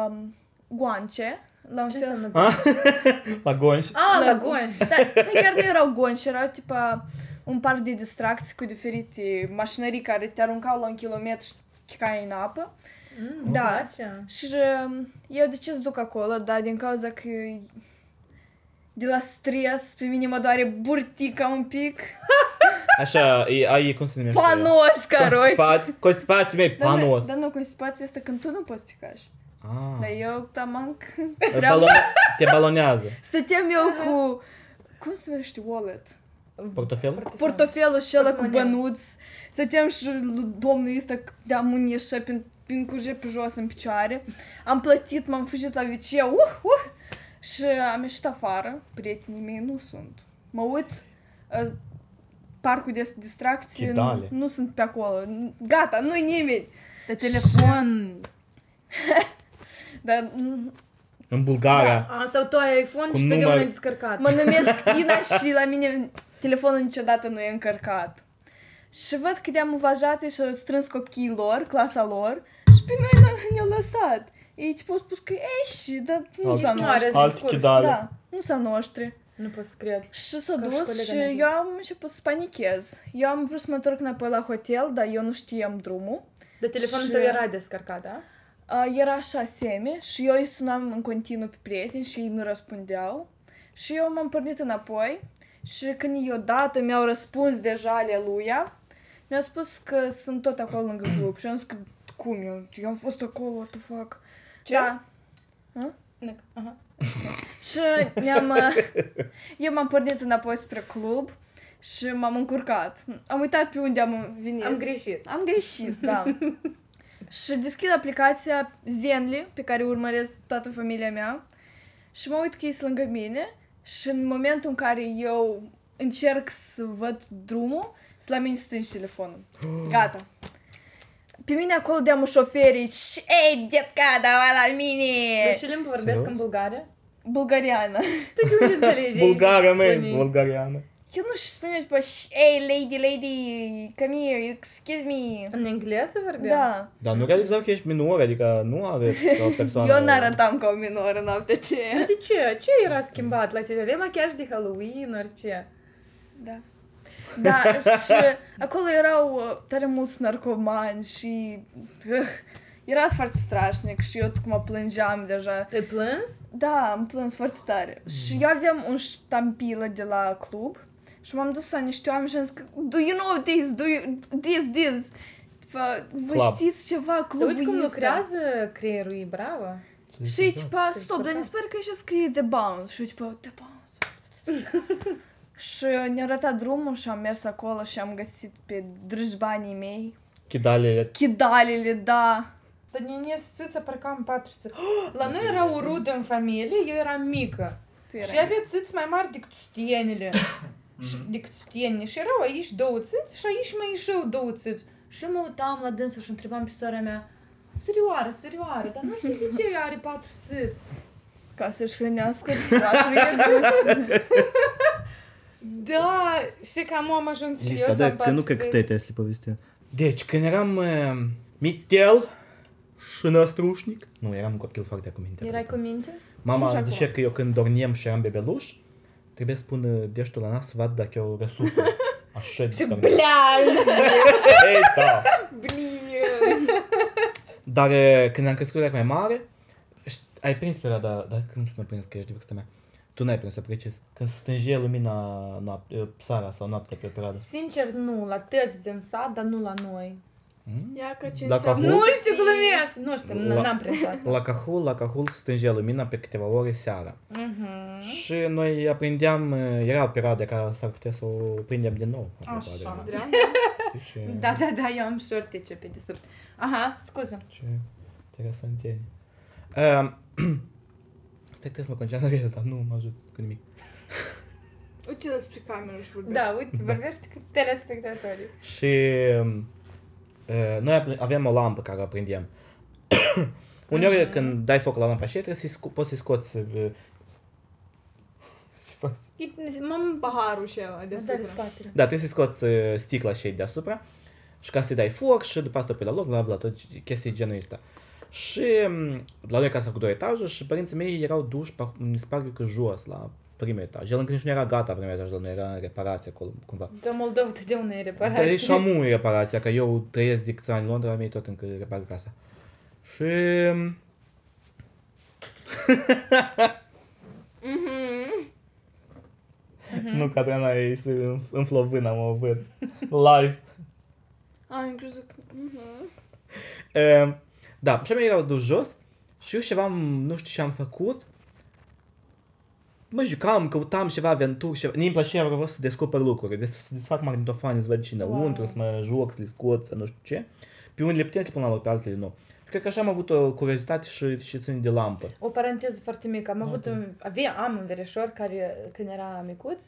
um, guance, la un Ce fel... înseamnă? La Gonș. Ah, la La gonș. Da, dar chiar nu erau gonci, erau tipa un parc de distracții cu diferite mașinării care te aruncau la un kilometru și chicai în apă. Mm, Da. place. Și um, eu de ce să duc acolo, dar din cauza că de la stres pe mine mă doare burtica un pic. Așa, e, ai, cum se numește? Panos, caroci! Constipat, constipații mei, Dar nu, panos. dar nu, constipația asta când tu nu poți să te cași. Ah, Dar eu, tamanc, Îl balone- te balonează. stăteam eu cu, cum se numește, wallet? Portofelul? Cu portofelul și ăla cu Portmoneu. bănuți. Stăteam și domnul ăsta de mâini așa prin, prin curge pe jos în picioare. Am plătit, m-am fugit la vicie, uh, uh! Și am ieșit afară, prietenii mei nu sunt. Mă uit, uh, parcul de distracție, nu, Chidale. nu sunt pe acolo. Gata, nu-i nimeni. De telefon. Dar mm, În Bulgaria. A, sau tu ai iPhone Cu și totdeauna număr. ai descărcat. mă numesc Tina și la mine telefonul niciodată nu e încărcat. Și văd că de-am uvajate și au strâns copiii lor, clasa lor, și pe noi ne- ne-au lăsat. Ei ce au spus că ești, dar nu Alți- s-a nu noștri. are Alți discurs. chidale. Da, nu s-a noștri. Nu pot să cred. Și s-a Ca și dus colega și mea. eu am început să panichez. Eu am vrut să mă întorc înapoi la hotel, dar eu nu știam drumul. De telefonul Și- tău era descărcat, da? Uh, era așa seme și eu îi sunam în continuu pe prieteni și ei nu răspundeau. Și eu m-am pornit înapoi și când ei odată mi-au răspuns deja aleluia, mi-au spus că sunt tot acolo lângă club și am zis că cum eu? Eu am fost acolo, what the fuck? Ce? Da. Nec- Aha. Și mi-am, uh, eu m-am pornit înapoi spre club și m-am încurcat. Am uitat pe unde am venit. Am greșit. Am greșit, da. Și deschid aplicația Zenly, pe care urmăresc toată familia mea, și mă uit că ei lângă mine și în momentul în care eu încerc să văd drumul, să la mine stângi telefonul. Gata. Pe mine acolo deamă șoferii și ei, detca, da la mine! Dar ce limbă vorbesc în bulgare? Bulgariană. Și tu de unde înțelegi? Bulgară, măi, bulgariană. Eu nu știu, spune după, ei, lady, lady, come here, excuse me. În engleză vorbea? Da. Dar nu realizau că ești minor, adică nu arăți ca o persoană. Eu n-arătam ca o minoră noaptea ce. Dar de ce? Ce era schimbat la tine? Aveai machiaj de Halloween, orice? Da. Da, și acolo erau uh, tare mulți narcomani și uh, era foarte strașnic și eu cum plângeam deja. Te-ai plâns? Da, am plâns foarte tare. Și eu aveam un ștampilă de la club și m-am dus la niște oameni și am zis că, do you know this, do you, this, this. Tipa, vă Club. știți ceva, Te clubul uiți cum ăsta? lucrează creierul, e bravo. Și e tipa, stop, dar mi se pare că aici scrie de bounce. Și eu tipa, de bounce. și ne-a arătat drumul și am mers acolo și am găsit pe drujbanii mei. Chidalele. Chidalele, da. Dar ne ne țiță, parcă am patru țiți. Oh, la noi era o rudă în familie, eu eram mică. Tu erai Și avea țiți mai mari decât sustienele. Și, decât sustienele. Și erau aici două țiți și aici mai ieșeau două țiți. Și eu mă uitam la dânsul și întrebam pe sora mea, Surioară, surioară, dar nu știu de ce ea are patru țiți. Ca să-și hrănească patru iebuți. Da, și cam am ajuns și eu Lista, să da, am că patru nu cred că țiți. te-ai Tesla povestit. Deci, când eram uh, mitel și năstrușnic, nu, eram un copil foarte acuminte. Erai cu minte? Mama Nu și zicea că eu când dormiem și eram bebeluș, trebuie să pun uh, deștul la nas să vad dacă eu răsuflu. Așa de Și dorm. bleanj! Ei, da. Blin! Dar uh, când am crescut mai mare, șt- ai prins perioada, dar cum să nu prins că ești de vârsta mea? Tu n-ai prins să precis. Când se stângie lumina noapte, seara sau noaptea pe perioadă. Sincer, nu, la tăți din sat, dar nu la noi. Ia că ce Dacă înseamnă Nu Nu să știu, fii- glumesc! Nu știu, La- n- n-am prins asta. La Cahul, la Cahul se stângea lumina pe câteva ore seara. Și noi aprindeam, uh, era o perioadă care s-ar putea să o prindem din nou. apropo Așa. de- Deci, uh, Da, da, da, eu am șortice pe desubt. Aha, scuză. Ce interesanteni. Um, stai că trebuie să mă concentrez, dar nu mă ajut cu nimic. Uite despre cameră și vorbește. Da, uite, vorbește cu telespectatorii. Și uh, noi apl- avem o lampă care o aprindem. Uneori când dai foc la lampa și trebuie să-i sco- poți să-i scoți... Uh, ce faci? M-am Paharul și ăla dat deasupra. în spatele. Da, trebuie să-i scoți uh, sticla și deasupra și ca să-i dai foc și după asta pe la loc, bla bla, tot chestii genul ăsta. Și um, la noi casa cu două etaje și părinții mei erau duși, pe, mi se pare că jos, la primul etaj. El încă nici nu era gata primul etaj, dar nu era în reparație acolo, cumva. Dar Moldova totdeauna e Dar e reparație. și amu e reparația, că eu trăiesc de câțiva ani în Londra, mei tot încă repar casa. Și... um, Nu, Catriana, e să în flovână, mă văd. Live. A, am crezut că... Mhm. Ehm, Da, și mei erau dus jos și eu ceva, nu știu ce am făcut. Mă jucam, căutam ceva aventuri, ceva. Mie îmi plăcea vreau să descoper lucruri, des, să desfac magnetofane, să văd ce înăuntru, Wow. să mă joc, să le scot, să nu știu ce. Pe unele puteam să le pun la loc, pe altele nu. Și cred că așa am avut o curiozitate și, și ține de lampă. O paranteză foarte mică. Am avut un, avea, am un verișor care, când era micuț,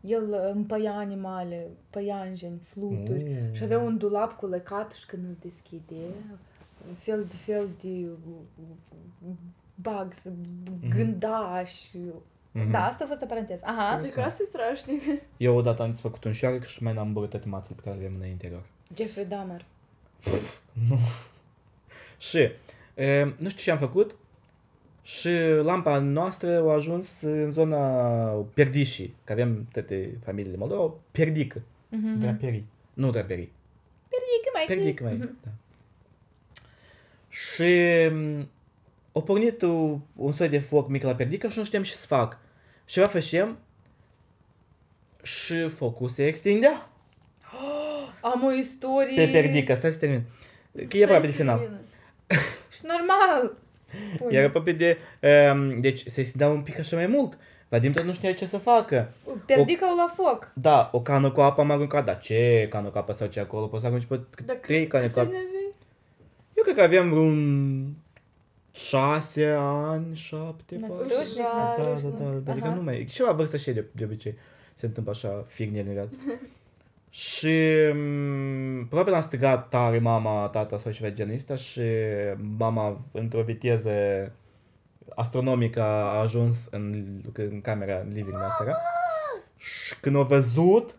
el uh, împăia animale, păianjeni, fluturi Mm. și avea un dulap cu lăcat și când îl deschide, un fel de fel de bugs, gândași. Mhm. Da, asta a fost o paranteză. Aha, Adică asta e strașnic. Eu odată am desfăcut un șoarec și mai n-am băut toate mațele pe care le avem în interior. Jeffrey Dahmer. Și, e, nu știu ce am făcut, și lampa noastră a ajuns în zona Perdișii, că avem toate familiile Moldova, Perdică, Mhm. draperii, nu draperii, Perdică mai zi. Perdică mai, da. Și m, a pornit un, un soi de foc mic la Perdică și nu știam ce să fac. Și ceva făceam și focul se extindea Am o istorie. pe Perdică, stai să termin. Că e aproape de final. Și normal. Spune. Era aproape de... Um, deci se extindea un pic așa mai mult. Vladimir nu știa ce să facă. Perdica-o la foc. Da, o cană cu apă am aruncat, dar ce cană cu apă sau ce acolo? Poți să arunci pe Dar trei cane câți cu apă. ani aveai? Eu cred că aveam vreun șase ani, șapte, poate. Năstrușnic, Da, da, năstrușnic. da, da, adică Aha. nu mai... Ceva vârstă și de, de obicei se întâmplă așa fignele în viață. și m, probabil am strigat tare mama, tata sau ceva genul ăsta și mama într-o viteză astronomică a ajuns în, în camera, în living noastră. Și când a văzut,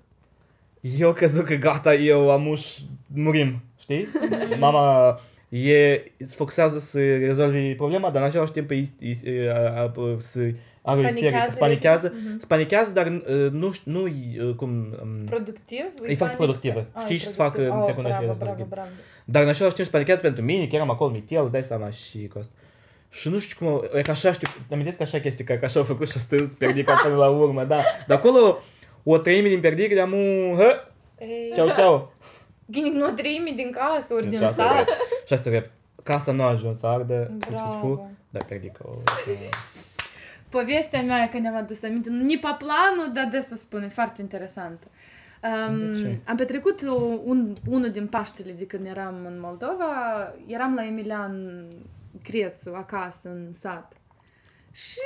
eu crezut că gata, eu am uș, murim, știi? Mama e, se focusează să rezolvi problema, dar în același timp îi, îi, îi, a- a- să are o isterică, Panichează, se panichează, mhm. se panichează, dar uh, nu, știu- nu uh, cum... um, Productiv? E foarte productivă. Ah, Știi e ce să facă productiv. în Oh, secunda bravo, aceea, bravo, productiv. bravo. Dar în același timp se panichează pentru mine, că eram acolo mitel, îți dai seama și cu asta. Și nu știu cum, e ca așa, știu, amintesc că așa chestii, că așa au făcut și astăzi Perdica până la urmă, da. Dar acolo, o treime din Perdica, de-amu, hă, Ei, ceau, ceau. Ghinic, nu o treime din casă, ori din Și asta sat. Drept. Și asta drept. Casa nu a ajuns să ardă, Bravo. dar Perdica o... Povestea mea, când am adus aminte, nu pe planul, dar de să spun, e foarte interesantă. Um, De ce? am petrecut o- un, unul din Paștele de când eram în Moldova, eram la Emilian Crețu, acasă, în sat. Și,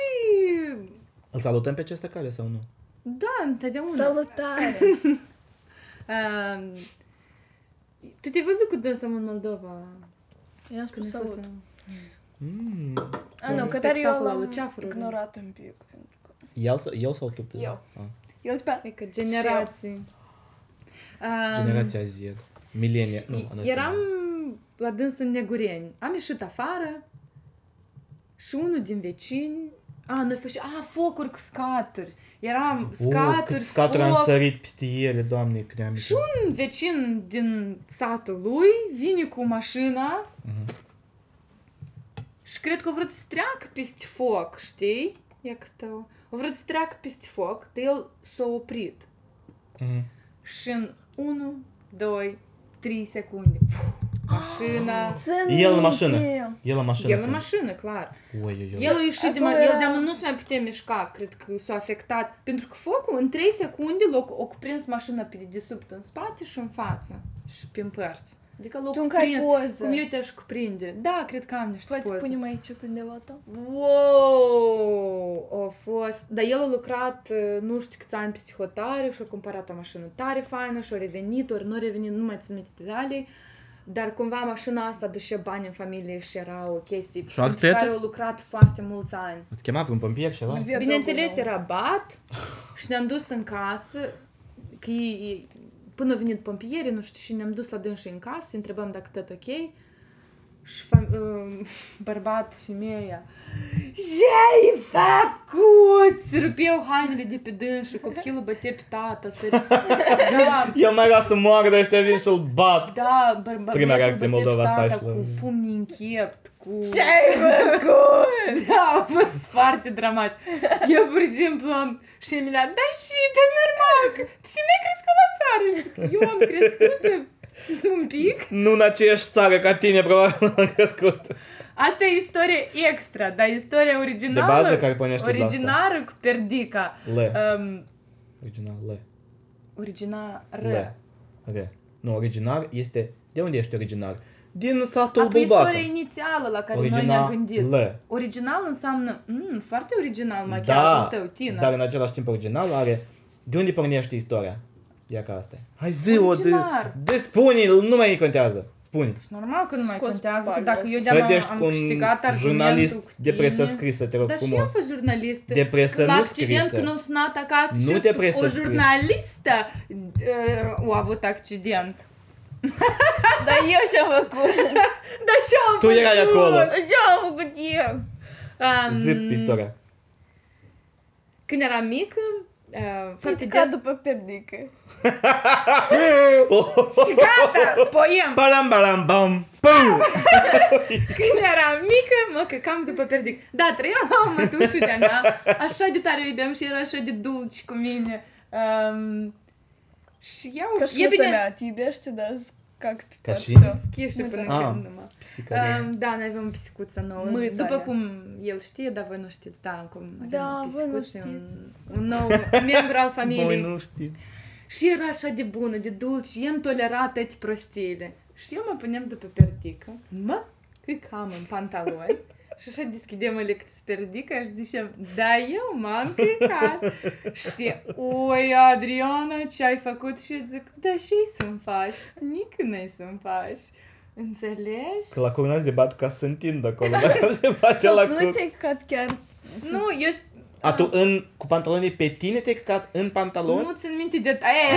Îl salutăm pe acesta cale sau nu? da, întotdeauna. Salutare! Um, tu te-ai văzut cu dânsul în Moldova? I-am Când spus ai fost salut. la- Mm. A, nu, Un că dar eu spectacol al l-am lui Ceafărului. ignorat un pic. pentru că- El, sau- eu sau tu? pe- Eu. Ah. El pe Adică generații. Um, Generația Z. Milenia. Nu, Și nu eram la dânsul în Negureni. Am ieșit afară și unul din vecini... A, noi făceam... A, focuri cu scaturi. Eram scaturi, Scaturi am foc. sărit peste ele, doamne, cât am Și un vecin din satul lui vine cu mașina și cred că a vrut să treacă peste foc, știi? Ia câte o... A vrut să treacă peste foc, dar el s-a oprit. Mhm. Și în 1, 2, 3 secunde. Mașina. El în mașină. El în mașină. El în mașină, clar. Oi, oi, oi. El a ieșit de Acolo ma- el era- de nu se mai putea mișca, cred că s-a afectat. Pentru că focul în 3 secunde l-a o cuprins mașina pe dedesubt în spate și în față și pe părți. Adică l-a Tu încă ai cuprins. poză. Cum eu te-aș cuprinde. Da, cred că am niște Poți poze. punem aici pe undeva ta? Wow! A fost... Dar el a lucrat uh, nu știu câți ani peste hotare și a cumpărat o mașină tare faină și a revenit, ori nu a revenit, nu mai țin minte detalii. Dar cumva mașina asta ducea bani în familie și era o chestie Și o pentru arstetă? care a lucrat foarte mulți ani. Îți chema vreun pompier ceva? Via Bineînțeles, dragul era bat și ne-am dus în casă, că ei, până au venit pompierii, nu știu, și ne-am dus la dânsii în casă, îi întrebăm dacă tot ok. Și fam- uh, bărbat, femeia, ce-ai făcut? Se rupeau hainele de pe dânsii, copilul bătea pe tata, se... Da, Eu mai vreau să moară de ăștia vin și-l bat. da, bărbat, Prima băiatul reacție bătea pe Moldova să tata faci la- Cu pumnii în chiept, cu... Ce ai făcut? Da, a fost foarte dramat. Eu, pur și simplu, am... Și Emilia, da și, de normal, că tu și n-ai crescut la țară. Și zic, eu am crescut un pic. Nu în aceeași țară ca tine, probabil am crescut. Asta e istorie extra, dar istoria originală... De bază care pornește de la asta. Originară cu perdica. Le. Um, Original, le. originară. Le. Re. Nu, original este... De unde ești original? Din satul Apoi Bulbacă. istoria inițială la care noi Original, ne-am gândit. le. Original înseamnă, mm, foarte original, machiajul Da, tău, Tina. dar în același timp original are... De unde pornește istoria? Ia ca asta. Hai zi-o, de, Originar. de spune nu mai contează. Spune. Și normal că nu mai Scos contează, că bagă. dacă eu de-am Sfădești am cu un câștigat argumentul jurnalist cu de presă tine. scrisă, te rog Dar și eu frumos. am fost jurnalistă. De presă la nu accident scrisă. când am sunat acasă Nu și am de spus, presă o scrisă. jurnalistă uh, a avut accident. Dar eu ce-am făcut? Dar ce am Tu erai făcut? acolo. Dar ce am făcut eu? Um, Zip istoria. Când eram mică, Uh, foarte ca des... după pernică. și gata, poem. Balam, balam, bam, pum. Când eram mică, mă căcam după pernică. Da, trăiam la o mătușutea da. mea. Așa de tare o iubeam și era așa de dulci cu mine. Um, și eu... Ca e bine... mea, te iubește, dar ca și? pipăț Schișe Mâța. până Ah. când numai. Pisica. Um, da, noi avem o pisicuță nouă. Mâța După mea. cum el știe, dar voi nu știți, da, acum avem Da, o voi nu pisicuță, un, știți. un nou membru al Voi familiei. nu știți. Și era așa de bună, de dulce, el tolera toate prostiile. Și eu mă puneam după perdică, mă căcam în pantaloni și așa deschidem ele câte perdică și zicem, da, eu m-am căcat. și, oi, Adriana, ce ai făcut? Și eu zic, da, și să-mi faci, nici n-ai să-mi faci. Înțelegi? Că la curnați de bat ca să întindă acolo. Dacă se face Sau la tu nu cur. te-ai căcat chiar Nu, eu sp- A, tu în, cu pantalonii pe tine te-ai căcat în pantaloni? Nu țin minte de... E,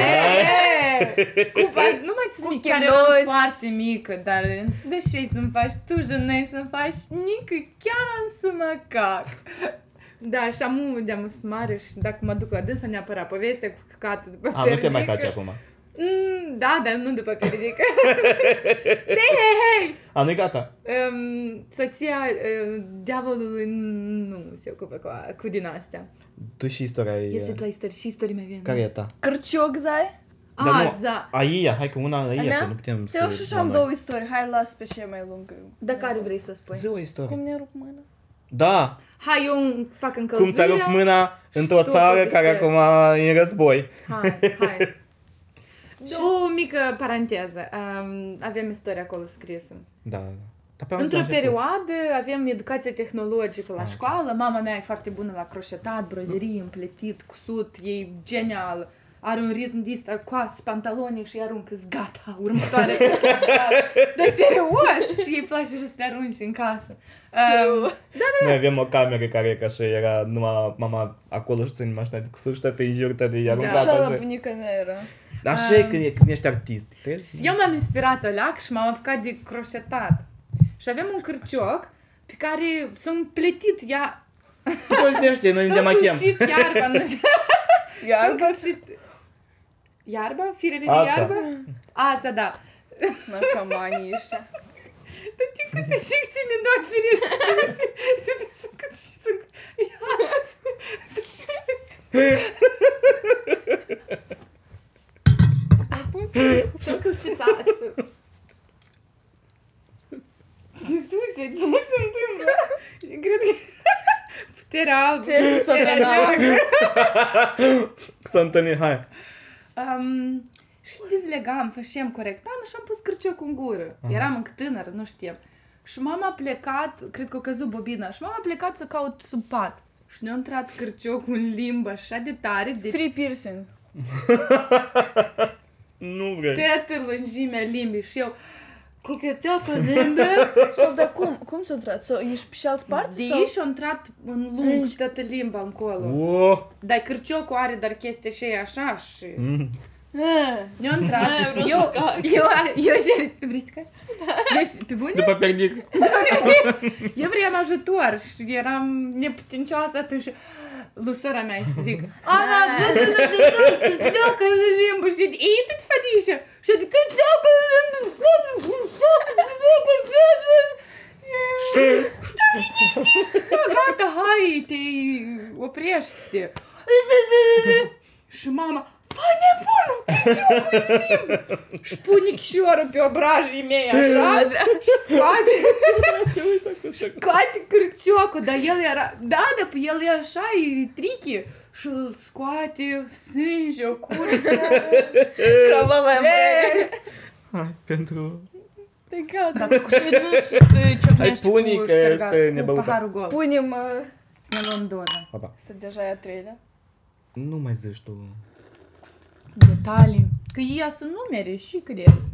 e, e. Cu pan... Nu mai țin Cu minte, chiar eram chiloți. foarte mică, dar deși să-mi faci tu, jenei să-mi faci nică, chiar am să mă cac. Da, și am de am mare și dacă mă duc la dânsa neapărat povestea cu căcată după A, nu te mai perdică. caci acum. Mm, da, dar nu după perdică. Say hey, hey! A, nu-i gata. Um, soția uh, diavolului nu se ocupă cu, cu din astea. Tu și istoria e... Este la istorie și istorie mai vine. Care e ta? Cărcioc, zai? Ah, nu, da. A ei, hai că una a A ei, că mea? nu putem să... Te și și la am noi. două istorii. Hai, las pe cea mai lungă. Dar care vrei să o spui? Zi o istorie. Cum ne rup mâna? Da, Hai, eu fac cum încălzirea. ți-a rupt mâna într-o tu țară care povestești. acum e în război. Hai, hai. O mică paranteză. Um, avem istoria acolo scrisă. Da, da. Dar pe am Într-o zis la început. perioadă avem educație tehnologică la școală. Mama mea e foarte bună la croșetat, broderie, împletit, cusut. E genial. Are un ritm de ăsta, coas pantaloni și aruncă gata, următoare. Dar serios! Și îi place și să le arunci în casă. Um, Noi avem o cameră care e ca așa, era numai mama acolo și ține mașina de cusut și toate injurte de aruncat Așa la așa. bunica mea era. Dar așa e când, e- când ești artist. Trebuie să- Și eu m-am inspirat o leac și m-am apucat de croșetat. Și avem un cârcioc pe care s-a împletit ea... Tu povestește, noi ne S-a machem. cușit iarba, nu știu. S-a Iarba? cușit... Iarba? Firele de Ața. iarbă? Ața, da. Narcomanii ăștia. Dar ticuțe și ține doar firești să se duc să cât început să câștițați. Iisuse, ce se întâmplă? Cred că... Puterea albă. Ce să te hai. Um, și dezlegam, făceam, corectam și am pus cârciocul în gură. Uh-huh. Eram încă tânăr, nu știam. Și mama a plecat, cred că a căzut bobina, și mama a plecat să caut sub pat. Și ne-a intrat cârciocul în limbă așa de tare. Deci... Free piercing. Nu vrei. toată lungimea limbii și eu cochetea cu limbă, Stop, dar cum? Cum s-a intrat? S-a- Ești pe și altă parte? de sau? ei și-a intrat în lung toată limba încolo. Oh, Dar cârciocul are dar chestia și așa și... Ah. Ne-a intrat Ah, și vreau să eu, cac. eu, eu, eu, vrei să caci? Deci, pe bune? după pernic. Eu vreau ajutor și eram neputincioasă atunci Lusura mij fysiek. Anna, welke limbo zit eet het van die ze? Zit ik het welke Ką tą haitį opriešti? Šmama. Și gata, hai, te oprește și mama Fă nebunul, cârciocul în limbă! Și pune chișorul pe obrajii mei, așa, și scoate, scoate cârciocul, dar el era, da, dar pe el e așa, e tricky, și îl scoate, sânge, o cursă, Cravalem. Hai, pentru... De gata. dar cu și nu ciocnești cu pune că șterga- este cu nebăută. paharul gol. Punem... Detalii. Că ea să numere și crezi.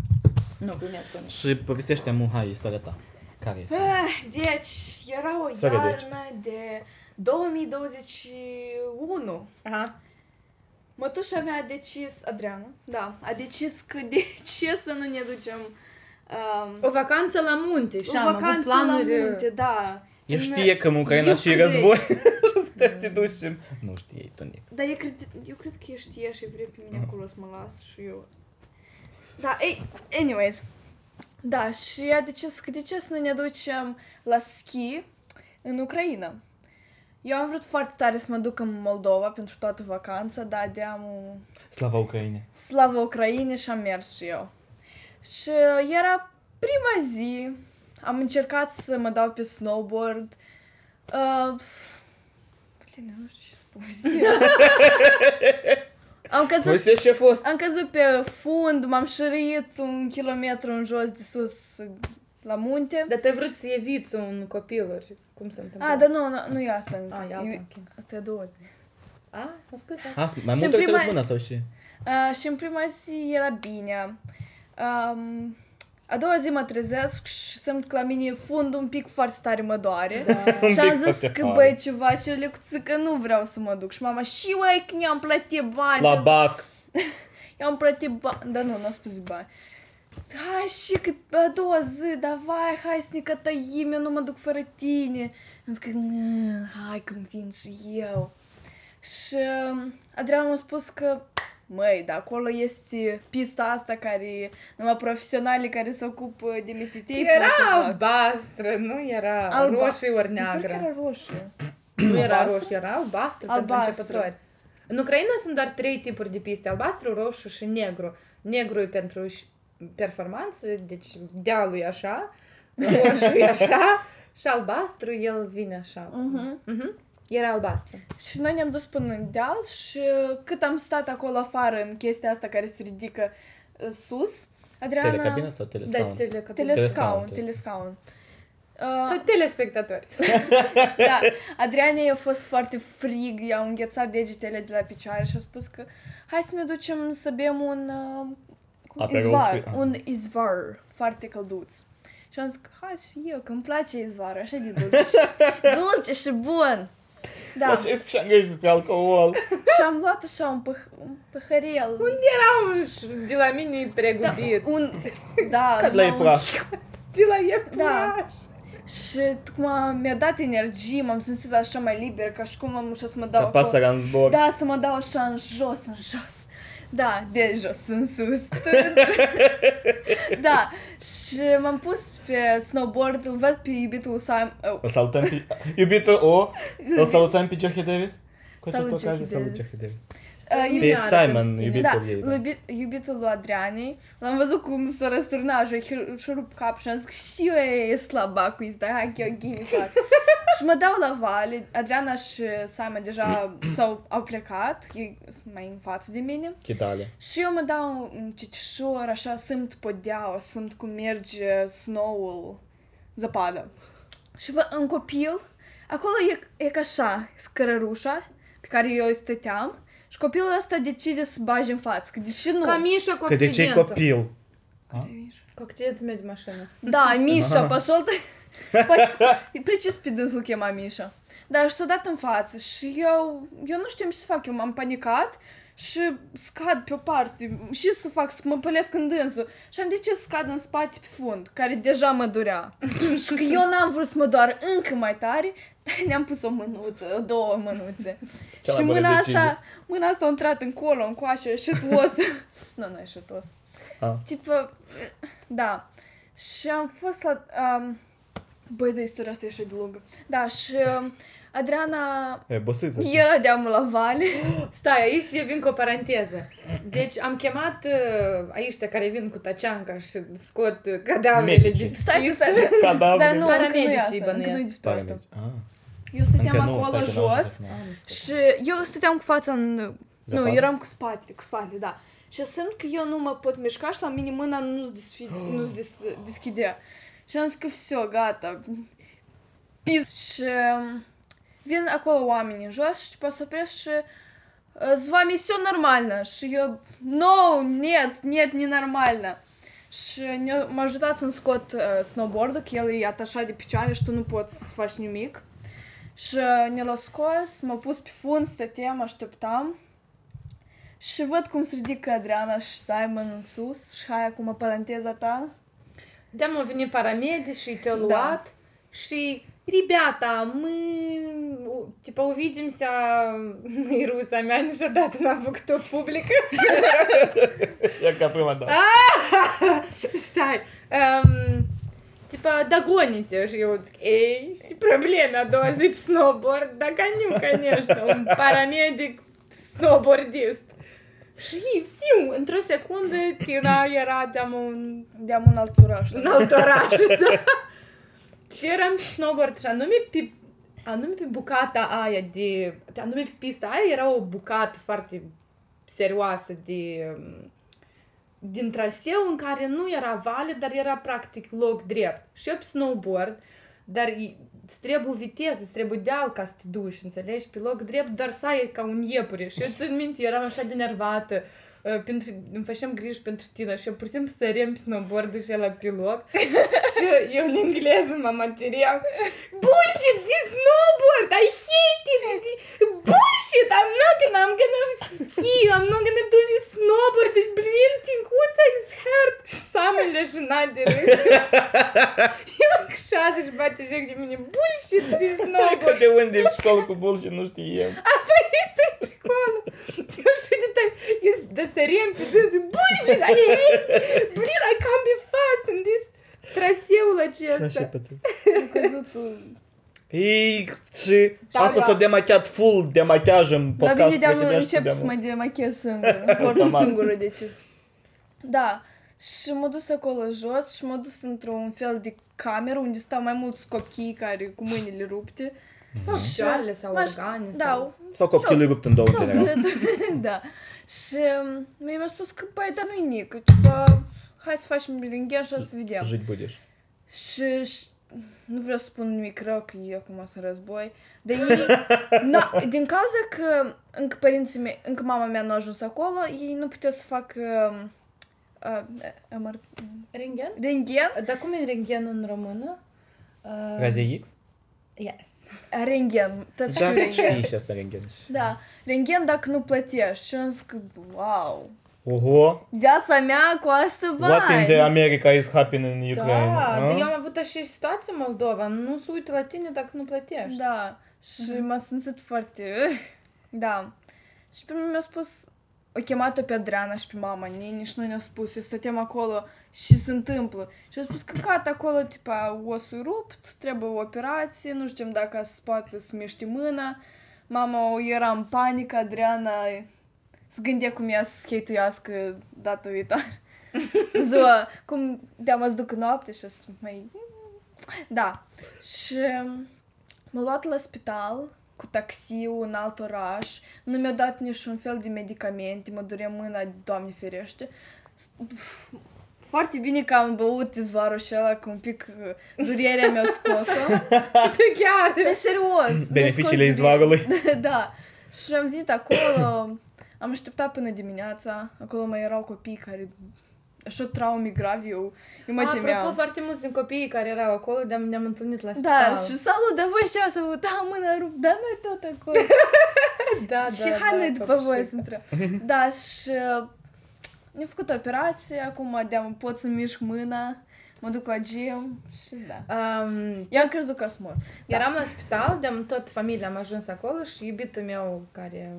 Nu, glumesc cu Și povestește-mi, hai, istoria ta. Care este? Ah, Deci, era o Să vedeți. iarnă de 2021. Aha. Mătușa mea a decis, Adriana, da, a decis că de ce să nu ne ducem um, O vacanță la munte și o am avut vacanță planuri... la munte, da. El În- știe că în Ucraina și Ucraina. război și să te te duci și... Nu știe, tu nic. Dar eu cred, eu cred că știe și vrea pe mine acolo să mă las și eu... Da, ei, anyways. Da, și a decis că de ce să nu ne ducem la ski în Ucraina. Eu am vrut foarte tare să mă duc în Moldova pentru toată vacanța, dar de-am Slava Ucrainei. Slavă Ucraine și am mers și eu. Și era prima zi, am încercat să mă dau pe snowboard. Uh, Bine, nu știu ce să povestim. am căzut Povestește ce a fost. am căzut pe fund, m-am șărit un kilometru în jos de sus la munte. Dar te vrut să eviți un copil, ori cum se întâmplă? A, dar nu, nu, nu e asta. A, e alta, E- ok. Asta e a doua zi. A, mă scuze. Asta, mai Și mult în decât prima- mâna sau și... Uh, și în prima zi era bine. Um, a doua zi mă trezesc și simt că la mine fundul un pic foarte tare mă doare. Un și am pic zis foarte că tare. băi ceva și eu le că nu vreau să mă duc. Și mama, și uai că ne-am plătit bani. Slabac. Eu am plătit bani, dar nu, nu a spus bani. Hai și că a doua zi, dar vai, hai să ne cătăim, eu nu mă duc fără tine. Am zis că, "Nă, hai că vin și eu. Și um, Adrian mi-a spus că, măi, dar acolo este pista asta care, numai profesionali care se ocupă de mititei. pot să Era facă." albastră, nu era Alba. roșie ori Mi se pare că neagră. era roșie. Nu era Albastră? roșie, era albastră pentru Albastră. începători. În Ucraina sunt doar trei tipuri de piste, albastru, roșu și negru. Negru e pentru ș- performanță, deci dealul e așa, roșu e așa și albastru el vine așa. Mhm. Era albastru. Și noi ne-am dus până în deal și cât am stat acolo afară în chestia asta care se ridică uh, sus, Adriana... Telecabina sau Da, telescaun? telecabină. Telescaun, Telescaun, telescaun. Sau Uh, telespectatori. da, Adriana i-a fost foarte frig, i-au înghețat degetele de la picioare și a spus că hai să ne ducem să bem un uh, cum- Aperol izvar, spri- ah. un izvar foarte călduț. Și am zis că hai și eu, că îmi place izvarul, așa de dulce. dulce și bun. Da, Așa e și angajezi pe alcool. și am luat așa un, păh- un păhărel. Unde era un ș- de la mine pregubit? Un, da, Cad la numai un- iepuraș. De la iepuș. Da. Și cum mi-a dat energie, m-am simțit așa mai liber, ca și cum am ușa să mă dau Ca acolo. pasărea în zbor. Da, să mă dau așa în jos, în jos. Da, de jos în sus. da, și m-am pus pe snowboard, îl văd pe iubitul Sam... Oh, O salutăm pe... Iubitul, o, o salutăm pe Johnny Davis. Cu această Salut, ocazie, Johnny salut Davis. Johnny Davis. Uh, Pe Iubitul Simon, Cristina. iubitul Da, ei. da. iubi, iubitul lui Adrianei, l-am văzut cum s-a răsturnat și și-a rupt cap și am zis că și eu e slaba cu asta, hai că eu ghini fac. și mă dau la vale, Adriana și Simon deja s-au au plecat, ei sunt mai în față de mine. Chitale. Și eu mă dau în citișor, așa, simt podeaua, simt cum merge snow-ul, zăpadă. Și văd un copil, acolo e, e ca așa, scărărușa pe care eu stăteam, și copilul ăsta decide să bage în față, că deși nu... Ca Mișa cu Că de ce accidentul. copil? Cu accidentul meu de mașină. Da, Mișa, пошел ты... Păi, precis pe dânsul chema Mișa. Dar și s-a dat în față și eu, eu nu știu ce să fac, eu m-am panicat și scad pe o parte. Și să fac, să mă pălesc în dânsul. Și am decis să scad în spate pe fund, care deja mă durea. și că eu n-am vrut să mă doar încă mai tare, dar ne-am pus o mânuță, două mânuțe. Cea mai și bună mâna decizie. asta, mâna asta a intrat în colo, în coașă, și os. nu, nu e și os. Ah. Tipă, da. Și am fost la... Um, băi, de istoria asta e așa de lungă. Da, și um, Adriana E, băsâță. era de la vale. Stai, aici eu vin cu o paranteză. Deci am chemat uh, aici care vin cu taceanca și scot uh, cadavrele Medici. din Stai, stai, stai. Cadavre. Dar nu, încă nu e Paramedicii asta, încă nu e bănuiesc. despre asta. Ah. Eu stăteam Încă nu, acolo stai că n-am jos ajuns, nu. și eu stăteam cu fața în... Nu, Zăpadă? eram cu spatele, cu spatele, da. Și simt că eu nu mă pot mișca și la mine mâna nu-ți, desfi, nu-ți des, deschidea. Și am zis că все, gata. Pis. Și um, vin acolo oamenii jos și după se opresc și uh, с вами все нормально. Și eu, no, нет, нет, не нормально. Și ne- m-a ajutat să-mi scot uh, snowboard-ul, că el e atașat de picioare și tu nu poți să faci nimic. Și uh, ne l-a scos, m-a pus pe fund, stăteam, așteptam. Și văd cum se ridică Adriana și Simon în sus și hai acum paranteza ta. Da, au venit paramedici și te-au Da. luat și Ребята, мы, у- типа, увидимся, и руса мя нiciodată n-am făcut-o publică. E ca prima dată. Stai. Um, типа, догоните. Și eu zic, ei, și probleme a doua zi pe snowboard? Da, nu, конечно, un paramedic snowboardist. Și știu, într-o secundă, Tina era de un De-am un alt oraș. în alt oraș, da. Și eram pe snowboard și anume pe, anume pe bucata aia de, pe anume pe pista aia era o bucată foarte serioasă de, um, din traseu în care nu era vale, dar era practic loc drept. Și eu pe snowboard, dar i- îți trebuie viteză, îți trebuie deal ca să te duci, înțelegi? Pe loc drept, dar să ai ca un iepure. Și eu țin minte, eram așa de nervată. Uh, Pentru, îmi făceam griji pentru tine și eu pur și simplu săream pe snowboard și la pe loc și eu în engleză mă materiam Bullshit, this snowboard, I hate it, bullshit, I'm not gonna, I'm gonna ski, I'm not gonna do this snowboard, blin, tincuța is hurt și Samuel leșinat de râs El șase și bate joc de mine, bullshit, this snowboard De unde e școală cu bullshit, nu știem. Asta este pricolul. Eu știu de tare. Eu de săriem pe dânsul. Bullshit, Și hate it. Blin, I can't be fast in this traseul Așa acesta. pe tine. A căzut un... Ei, și Da, asta da. s-a demachiat full demachiaj în Dar podcast bine, de-am precedent și încep de-am- să mă demachez singur. Corpul Automat. singur a decis. Da. Și m-a dus acolo jos și m-a dus într-un fel de cameră unde stau mai mulți copii care cu mâinile rupte. Sau picioarele, sau M-aș- organe. Da, Sau... Sau copilul rupt în două, în general. da. Și um, mi-a spus că, băi, dar nu-i nică, tipa, hai să facem renghen și o să vedem. Jit budeș. Și, și nu vreau să spun nimic rău, că e acum să război, dar ei, na, din cauza că încă părinții mei, încă mama mea nu a ajuns acolo, ei nu puteau să facă uh, uh, MR, Renghen? renghen, Dar cum e renghen în română? Uh, Razie X? Yes. renghen, tot Da, știu știi renghen. și asta renghen. Da, renghen dacă nu plătești. Și am zis că, wow, Oho, viața mea costă what in the bani. America is happening in Da, Ukraine? dar a? eu am avut așa situație în Moldova. Nu se uită la tine dacă nu plătești. Da, și m-a simțit foarte... Da. Și pe mine mi-a spus... O chemat-o pe Adriana și pe mama, ei nici nu ne-a spus. Eu stăteam acolo și se întâmplă. Și a spus că gata, acolo, tipa, osul rupt, trebuie o operație, nu știm dacă se poate să miște mâna. Mama era în panică, Adriana să gândea cum ea să scheituiască data viitoare. Ziua, cum de-am să duc noapte și să mai... Da. Și m-a luat la spital cu taxiul în alt oraș. Nu mi-a dat niciun fel de medicamente, mă durea mâna, Doamne ferește. S- Foarte bine că am băut izvarul și ăla, că un pic uh, durerea mi-a scos-o. Chiar! De serios. mi-a Beneficiile scos durerea. izvorului. da. Și am venit acolo, am așteptat până dimineața, acolo mai erau copii care așa traume grave, eu, eu mă Apropo, temeam. foarte mulți din copiii care erau acolo, de ne-am întâlnit la Da, spital. și salut, dar voi și să vă da mâna rup, da, noi tot acolo. da, și hai noi după voi să intrăm. Da, și uh, ne-am făcut operație, acum de pot să mișc mâna, mă duc la gym și da. Um, Eu am crezut că o să mor. Da. Eram la spital, de tot familia am ajuns acolo și iubitul meu care...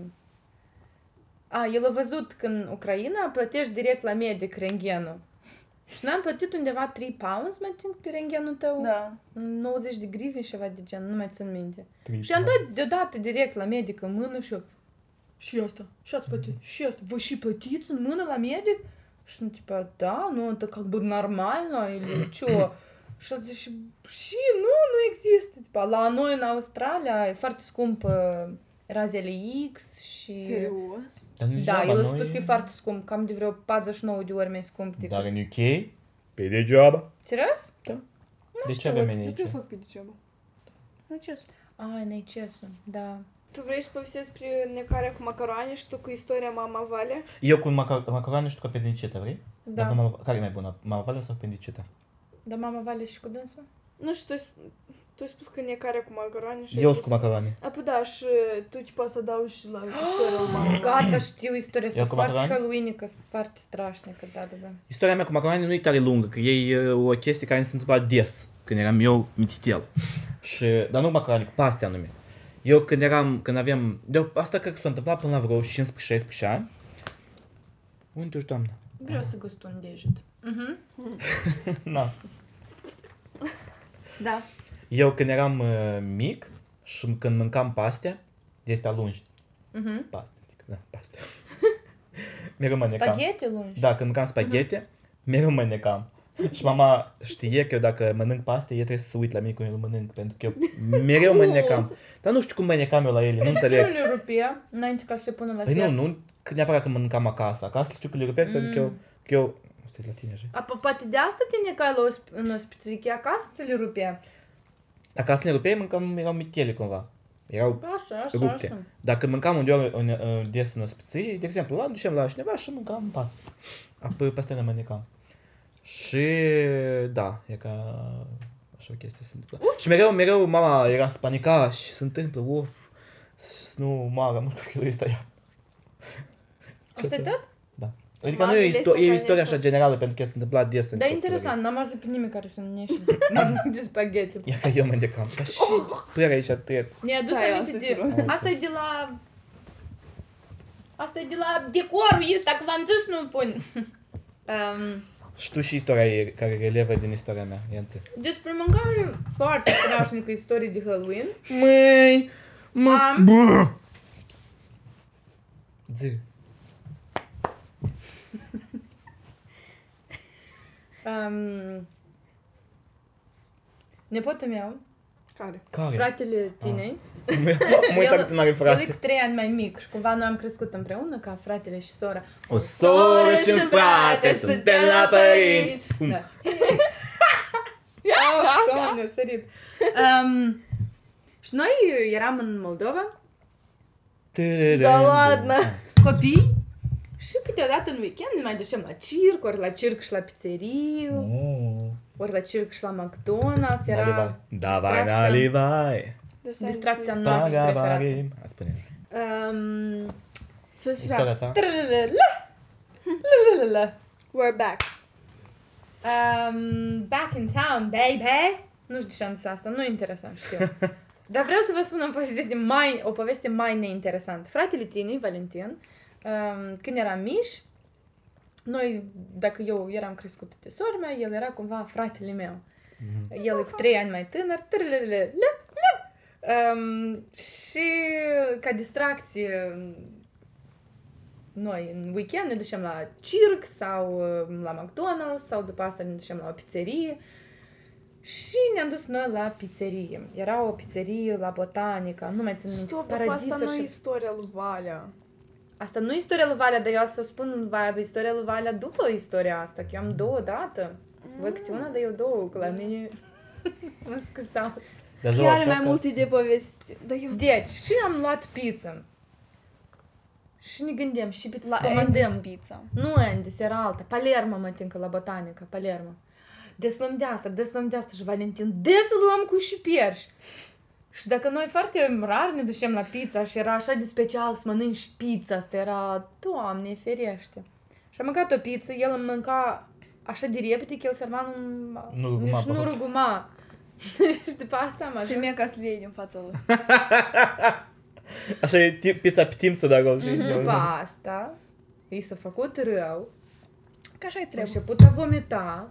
A, el a văzut că în Ucraina plătești direct la medic rengenul. Și noi am plătit undeva 3 pounds, mai timp pe rengenul tău. Da. 90 de griveni și ceva de gen, nu mai țin minte. Și am dat deodată direct la medic în mână și eu, și asta, și ați plătit, și asta, voi și plătiți în mână la medic? Și sunt tipa, da, nu, это как бы нормально, или что? Și a zis, și, și nu, nu există. Tipa, la noi în Australia e foarte scump uh, razele X și... Serios? Dar nu Da, degeaba, el a noi- spus că e foarte scump, cam de vreo 49 de ori mai scump decât... Dar în UK, pe degeaba. Serios? De ce avem în Eu aici? fac pe degeaba. De ce? Ai, NHS-ul, da. Tu vrei să povestești despre necarea cu macaroane și tu cu istoria mama Valea? Eu cu maca- macaroane și tu cu apendicită, vrei? Da. Dar mama, care e mai bună? Mama Valea sau apendicită? Dar mama Vale și cu dânsul? Nu știu, tu ai, sp- tu ai spus că necarea cu macaroane și... Eu sunt cu macaroane. Apoi da, și tu tipa să adaugi la istoria lui mama. Gata, știu istoria asta Eu cu foarte macaroni? halloweenică, foarte strașnică, da, da, da. Istoria mea cu macaroane nu e tare lungă, că e uh, o chestie care mi se întâmpla des, când eram eu mititel. Și, dar nu macaroane, cu paste anume. Eu când eram, când aveam, de asta cred că s-a întâmplat până la vreo 15-16 ani. Unde ești, doamnă? Vreau să gust un deget. Na. Da. Eu când eram uh, mic și când mâncam paste, de astea lungi. Mhm. Paste, adică, da, paste. mereu mă necam. Spaghetti lungi? Da, când mâncam spaghete, mereu mă necam. Și mama știe că eu dacă mănânc paste, e trebuie să se uit la mine cum eu mănânc, pentru că eu mereu mă necam. Dar nu știu cum mă necam eu la ele, nu De ce înțeleg. nu le rupea înainte ca să le pună la Păi nu, fiert? nu că neapărat că mâncam acasă. Acasă știu că le rupea, pentru că eu, că eu... Asta e la tine, așa. A, po- poate de asta te necai la osp- în ospițiche, acasă ți le rupea? Acasă le rupeai, mâncam, erau mitele cumva. Erau Așa, așa, rupte. așa. Dacă mâncam undeva în, în, des în ospiție, de exemplu, la ducem la cineva și mâncam paste. Apoi peste ne mănecam. Și da, e ca așa o chestie se întâmplă. Și mereu, mereu mama era spanica și se întâmplă, uf, să nu moară, nu știu că este ea. Asta e tot? Da. Adică Mama nu e, de isto- asta e o care istorie nici așa nu- generală pentru că se întâmpla des în Dar e copilărie. interesant, n-am auzit pe nimeni care să nu neșe de, de spaghetti. Ia că eu mă îndecam. Dar și părerea aici trec. Mi-a adus Stai, aminte asta de... te rog. Asta e de la... Asta e de la decorul ăsta, că v-am zis nu pun. Um, Și tu și istoria e, care relevă din istoria mea, Ianțe. despre mâncare foarte strașnică istorie de Halloween. Măi, mă, Am- bă. Zi. Um, nepotul meu, Care? Care? fratele tinei, Mă uitam că tu n-are el e frate. cu trei ani mai mic și cumva noi am crescut împreună ca fratele și sora. O soră și un frate, suntem la părinți. Bum. Da. oh, doamne, a sărit. Um, și noi eram în Moldova, Da, ladă. copii, și câteodată în weekend ne mai ducem la circ, ori la circ și la pizzeriu, Oh. Ori la circ și la McDonald's, era Nalivai. Da, vai, distracția, nalivai. distracția Deci, noastră Saga preferată. vari. A spune Um, Să Istoria ta? tralala, lalala. We're back. Um, back in town, baby! Nu știu ce am zis asta, nu e interesant, știu. Dar vreau să vă spun o poveste mai, o poveste mai neinteresantă. Fratele Tinei, Valentin, um, când eram mici, noi, dacă eu eram crescută de sora mea, el era cumva fratele meu. El e cu trei ani mai tânăr. trălălă, Um, și ca distracție noi în weekend ne ducem la circ sau uh, la McDonald's sau după asta ne ducem la o pizzerie. Și ne-am dus noi la pizzerie. Era o pizzerie la Botanica, nu mai țin minte, Stop, dar asta Paradiso nu e și... istoria lui Valea. Asta nu e istoria lui Valea, dar eu o să spun lui Valea, istoria lui Valea după istoria asta, că eu am două dată. Voi câte una, dar eu două, că la mine... mă scuzați. Dar zău, Chiar așa mai că- multe de povesti. Dar eu Deci, și am luat pizza. Și ne gândim, și pizza la comandăm. Andy's Pizza. Nu Andes, era alta. Palermo, mă tincă la Botanica, Palermo. Des luăm de asta, des luăm de asta și Valentin, des luăm cu și pierși. Și dacă noi foarte rar ne ducem la pizza și era așa de special să mănânci pizza, asta era, Doamne, ferește. Și am mâncat o pizza, el îmi mânca așa de repede că el serva nu, Nu ruguma nici pe nu hoț. ruguma. și după asta am ajuns. Stimea ca să le iei din fața lui. Așa e ti- pizza pe timțul de acolo. știi? După asta, i s-a făcut rău, Ca așa-i a trebuie. început a vomita,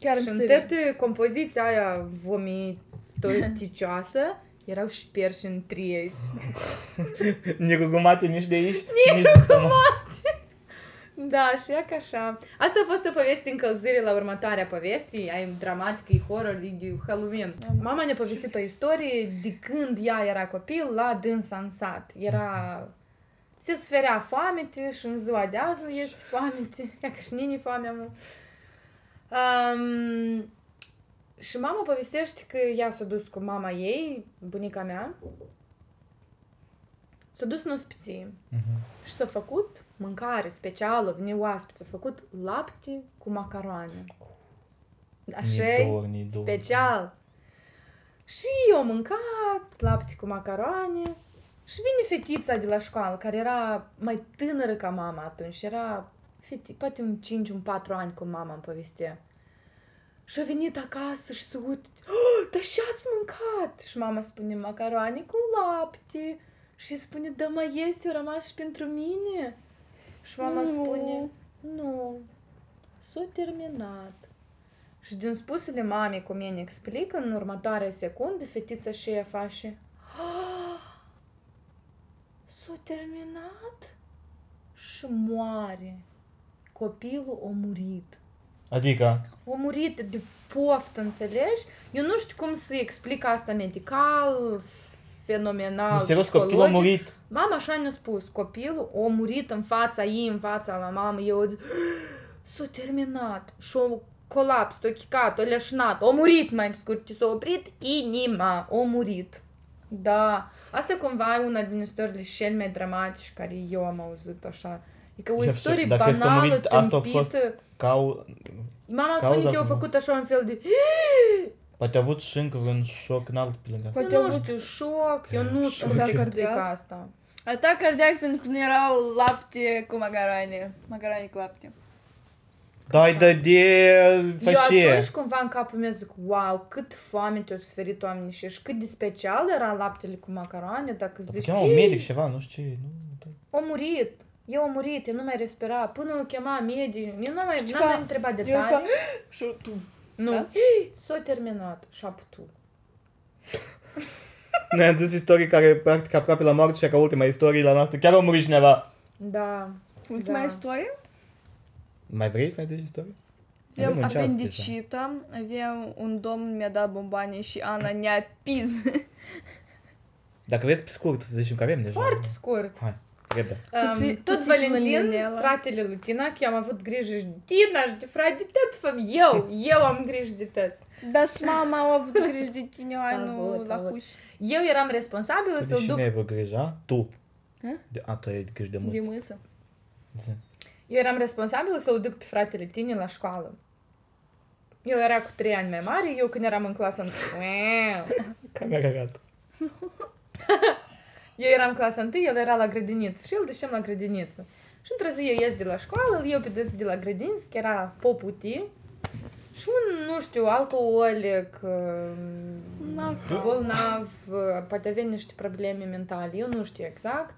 Chiar și în în țări. toată compoziția aia vomiticioasă erau șperși în trieși. Nici rugumate nici de aici, nici de stomac. Da, și e ca așa. Asta a fost o poveste încălzire la următoarea poveste, ai dramatică, e horror, e de Halloween. Mama ne-a povestit o istorie de când ea era copil la dânsa în sat. Era... Se suferea foamete și în ziua de azi nu este foamete. Ia că și nini foamea, mă. Um, și mama povestește că ea s-a dus cu mama ei, bunica mea, s-a dus în ospiție. Și s-a făcut mâncare specială, vine oaspeți, s-a făcut lapte cu macaroane. Așa Ni dor, ni dor. special. Și eu am mâncat lapte cu macaroane și vine fetița de la școală, care era mai tânără ca mama atunci, era feti, poate un 5, un 4 ani cu mama îmi povestea. Și a venit acasă și se uită, oh, dar și ați mâncat? Și mama spune, macaroane cu lapte. Și spune, da, mai este, au rămas și pentru mine. Și mama Nu. spune, nu, s-a terminat. Și din spusele mamei cum ea ne explică, în următoarea secundă, fetița și ea face, "Ah, s-a terminat? Și moare. Copilul a murit. Adică, A murit de poftă, înțelegi? Eu nu știu cum să explic asta medical, fenomenal, nu serios, copilul a psihologic. murit. Mama așa ne-a spus, copilul a murit în fața ei, în fața la mamă, eu zic, s-a terminat și o colaps, o chicat, o leșnat, a murit mai scurt, s-a oprit inima, a murit. Da, asta cumva e una din istoriile cel mai dramatice care eu am auzit așa. E că o Și istorie dacă crezi că a banală, murit, asta a fost tâmpită. Ca au, Mama cauza spune că eu au cum- făcut așa un fel de poate a avut și încă un șoc înalt pe lângă asta. Poate eu au nu avut- știu, șoc, eu nu știu cum Atac să explic cardiac? asta. Atac cardiac pentru că nu erau lapte cu macarone. Macarone cu lapte. Dai de de Eu fășie. atunci cumva în capul meu zic, wow, cât foame te-au suferit oamenii și și cât de special era laptele cu macaroane, dacă zici, Chema un medic ceva, nu știu ce. Nu, da. a murit, eu am murit, eu nu mai respira, până o chema medic, eu nu mai, Știi n-am ca- mai întrebat Eu detalii, ca... Și tu. nu, Da? s-a terminat și a putut. Noi am zis istorii care practic aproape la moarte și ca ultima istorie la noastră. Chiar a murit cineva. Da, Ultima Da. istorie? Mai vrei să mai zici istorie? Aveam Avem un ceas apendicită, aveam un domn mi-a dat bomboane și Ana ne-a pis. Dacă vrei pe scurt să zicem că avem deja. foarte scurt. Hai, repede. Um, Cuți- tot cuțitul în Valentin, inelă. fratele lui Tina, că eu am avut grijă și Tina și de frate de tot, făm eu, eu am grijă de toți. Dar și mama a avut grijă de tine, ai nu Avut, la avut. huș. Eu eram responsabilă Tu de să-l duc cine ai vreo grijă, a? Tu. Hă? De, a, tu ai grijă de De mulți. mâță. Zi. Eu eram responsabilă să-l duc pe fratele Tine la școală. El era cu trei ani mai mare, eu când eram în clasă în... Camera arată. Eu eram în clasa 1, el era la grădiniță și îl ducem la grădiniță. Și într-o zi eu ies de la școală, îl iau pe des de la grădiniță, că era poputi. Și un, nu știu, alcoolic, Narco. bolnav, poate avea niște probleme mentale, eu nu știu exact.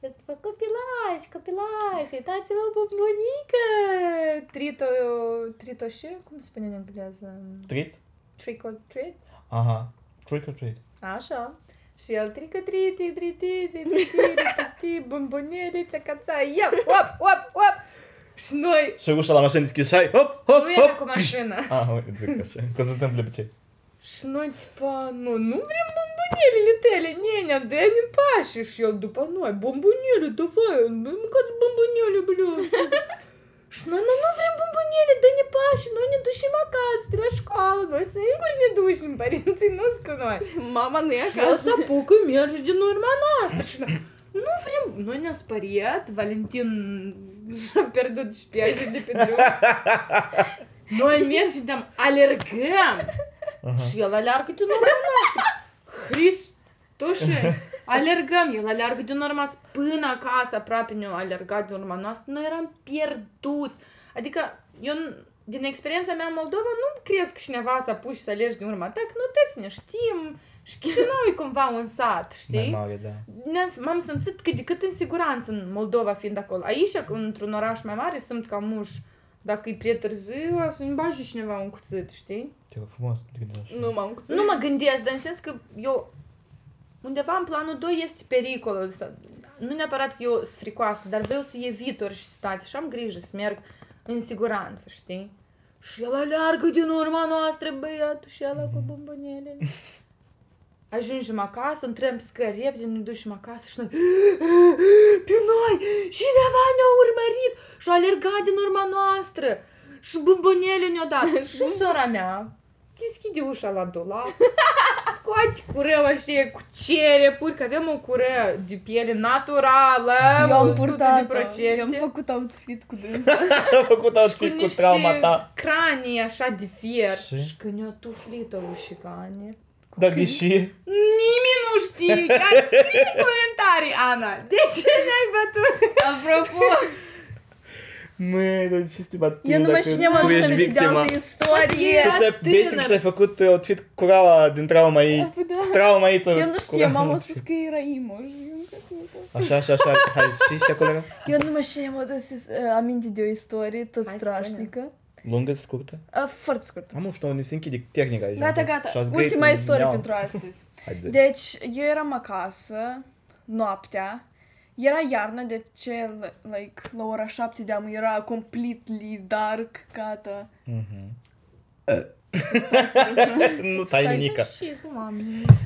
El după copilaș, copilaș, uitați-vă pe bunică! Trito, trito și, cum se spune în engleză? Treat? Trick or treat? Aha. Trick or treat. Așa. Și el trică triti, triti, triti, triti, bombonele, țăcăța, ia, op, op, op. Și noi, Și ușa la mașină deschis și ai, hop, hop, nu era cu hop. mașină. Ah, uite, zic așa. Că se întâmplă pe ce? Și noi, tipa, nu, nu vrem bombonelele tale, nenea, dă-ne pași. Și el după noi, bombonele, давай, mâncați bombonele, bля. Și noi, nu, nu vrem bombonele, dă-ne pași, noi ne ducem acasă, de la școală, noi singuri ne ducem, părinții nu cu noi. Mama nu e Și el acasă. să apucă, merge din urma noastră. Și noi, nu vrem, noi ne-am speriat, Valentin și-a pierdut șpiaje de pe drum. Noi mergem, alergăm. Și el aleargă din urma noastră. Hristoșe, alergăm, el aleargă din urma noastră până acasă, aproape ne-a alergat din urma noastră. Noi eram pierduți. Adică, eu, n- din experiența mea în Moldova, nu crezi că cineva să apuci să alergi din urma ta, că nu toți ne știm. Și Chișinău e cumva un sat, știi? Mai mare, da. Ne-am- M-am simțit cât de cât în siguranță în Moldova fiind acolo. Aici, într-un oraș mai mare, sunt ca muș. Dacă e prea târziu, o să-mi bage cineva un cuțit, știi? Ce frumos, te gândești. Nu m-am cuțit. Nu mă gândesc, dar în sens că eu undeva în planul 2 este pericolul. Să, nu neapărat că eu sunt fricoasă, dar vreau să evit orice situație și am grijă să merg în siguranță, știi? Și el aleargă din urma noastră, băiatul, și ăla cu bombonele. Ajungem acasă, intrăm pe scări repede, ne ducem acasă și noi Pe noi! Cineva ne-a urmărit și a alergat din urma noastră și bombonele ne-a dat. și sora mea deschide ușa la dulap, scoate cureu așa cu cerepuri, că avem o cureu de piele naturală, Eu am 100 de purtat procente. Eu am făcut outfit cu dânsa. Am făcut și cu outfit cu niște trauma ta. cranii așa de fier. Și? Și că ne-a tuflit o ușicane. Dar deși... Nimeni nu știe, chiar scrie în comentarii, Ana. De ce ne-ai bătut? Apropo, Măi, dar de ce să te bat eu nu mai dacă știam tu atât ești de victima? altă istorie. Tu ți-ai, tânăr. basic ți-ai făcut uh, outfit cu raua din trauma ei. da. Cu trauma ei. Eu nu știam, mama a spus că era imo. Așa, așa, așa. Hai, și și acolo era? Eu nu mai știam adus uh, aminte de o istorie tot Hai, strașnică. Lungă, scurtă? Uh, foarte scurt. Am știu, ne se închide tehnica aici. Gata, gata. Și-ați Ultima găsit istorie neam. pentru astăzi. Hai, zi. Deci, eu eram acasă, noaptea, era iarnă, deci, like, la ora șapte de am era completely dark, gata. Nu tai nimica. Și cum am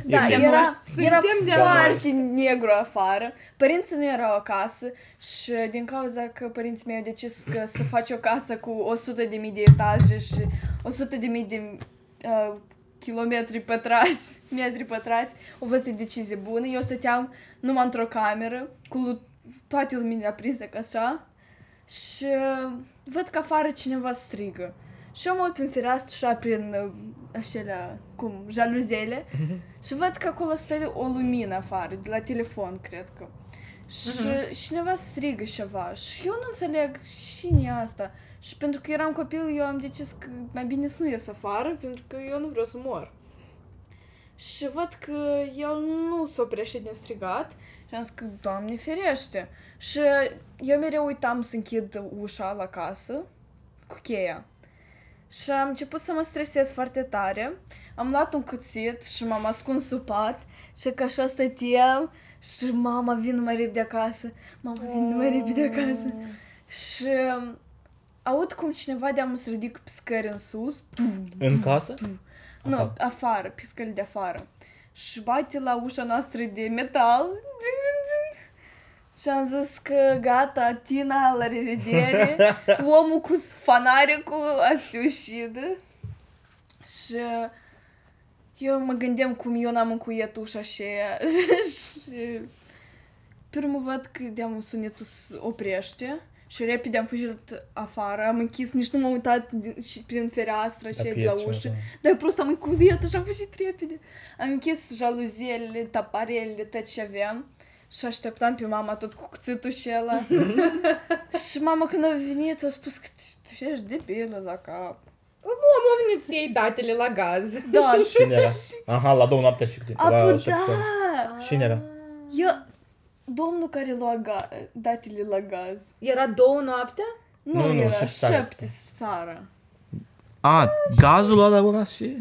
Da, bine. era, Suntem era de foarte negru afară. Părinții nu erau acasă și din cauza că părinții mei au decis că să faci o casă cu 100 de mii de etaje și 100 de mii de uh, kilometri pătrați, metri pătrați, a fost o decizie bună. Eu stăteam numai într-o cameră cu lu- toate luminile aprinse ca așa și uh, văd că afară cineva strigă. Și eu mă uit prin fereastră și prin uh, acelea, cum, jaluzele și văd că acolo stă o lumină afară, de la telefon, cred că. Și cineva strigă ceva și eu nu înțeleg cine e asta. Și pentru că eram copil, eu am decis că mai bine să nu ies afară, pentru că eu nu vreau să mor. Și văd că el nu se oprește din strigat și am zis că, Doamne ferește. Și eu mereu uitam să închid ușa la casă cu cheia. Și am început să mă stresez foarte tare. Am luat un cuțit și m-am ascuns sub pat și că așa stăteam și mama vin mai repede acasă. Mama vin mai repede acasă. Și um, aud cum cineva de-am se ridică pe scări în sus. Tum, În casă? nu, Aha. afară, pe scări de afară. Și bate la ușa noastră de metal. Din, din, din. Și am zis că gata, Tina, la revedere. Omul cu fanaricul a să te ușidă. Și eu mă gândeam cum eu n-am încuiet ușa aceea. și pe urmă văd că de-am sunetul se oprește. Și repede am fugit afară, am închis, nici nu m-am uitat de- și prin fereastră și de la prieți ușă. ceva. Dar prost am încuziat și am fugit repede. Am închis jaluziele, taparele, tot ce aveam. Și așteptam pe mama tot cu cuțitul și ăla. și mama când a venit a spus că tu- tu ești debilă la cap. Om, a venit să iei datele la gaz. Da, Cine era? Aha, la două noapte și câte. A, la pu, șapte da! ani. Cine era? Eu, domnul care lua ga- datele la gaz. Era două noaptea? Nu, Nu, nu, era șapte seara. A, gazul ăla ora și...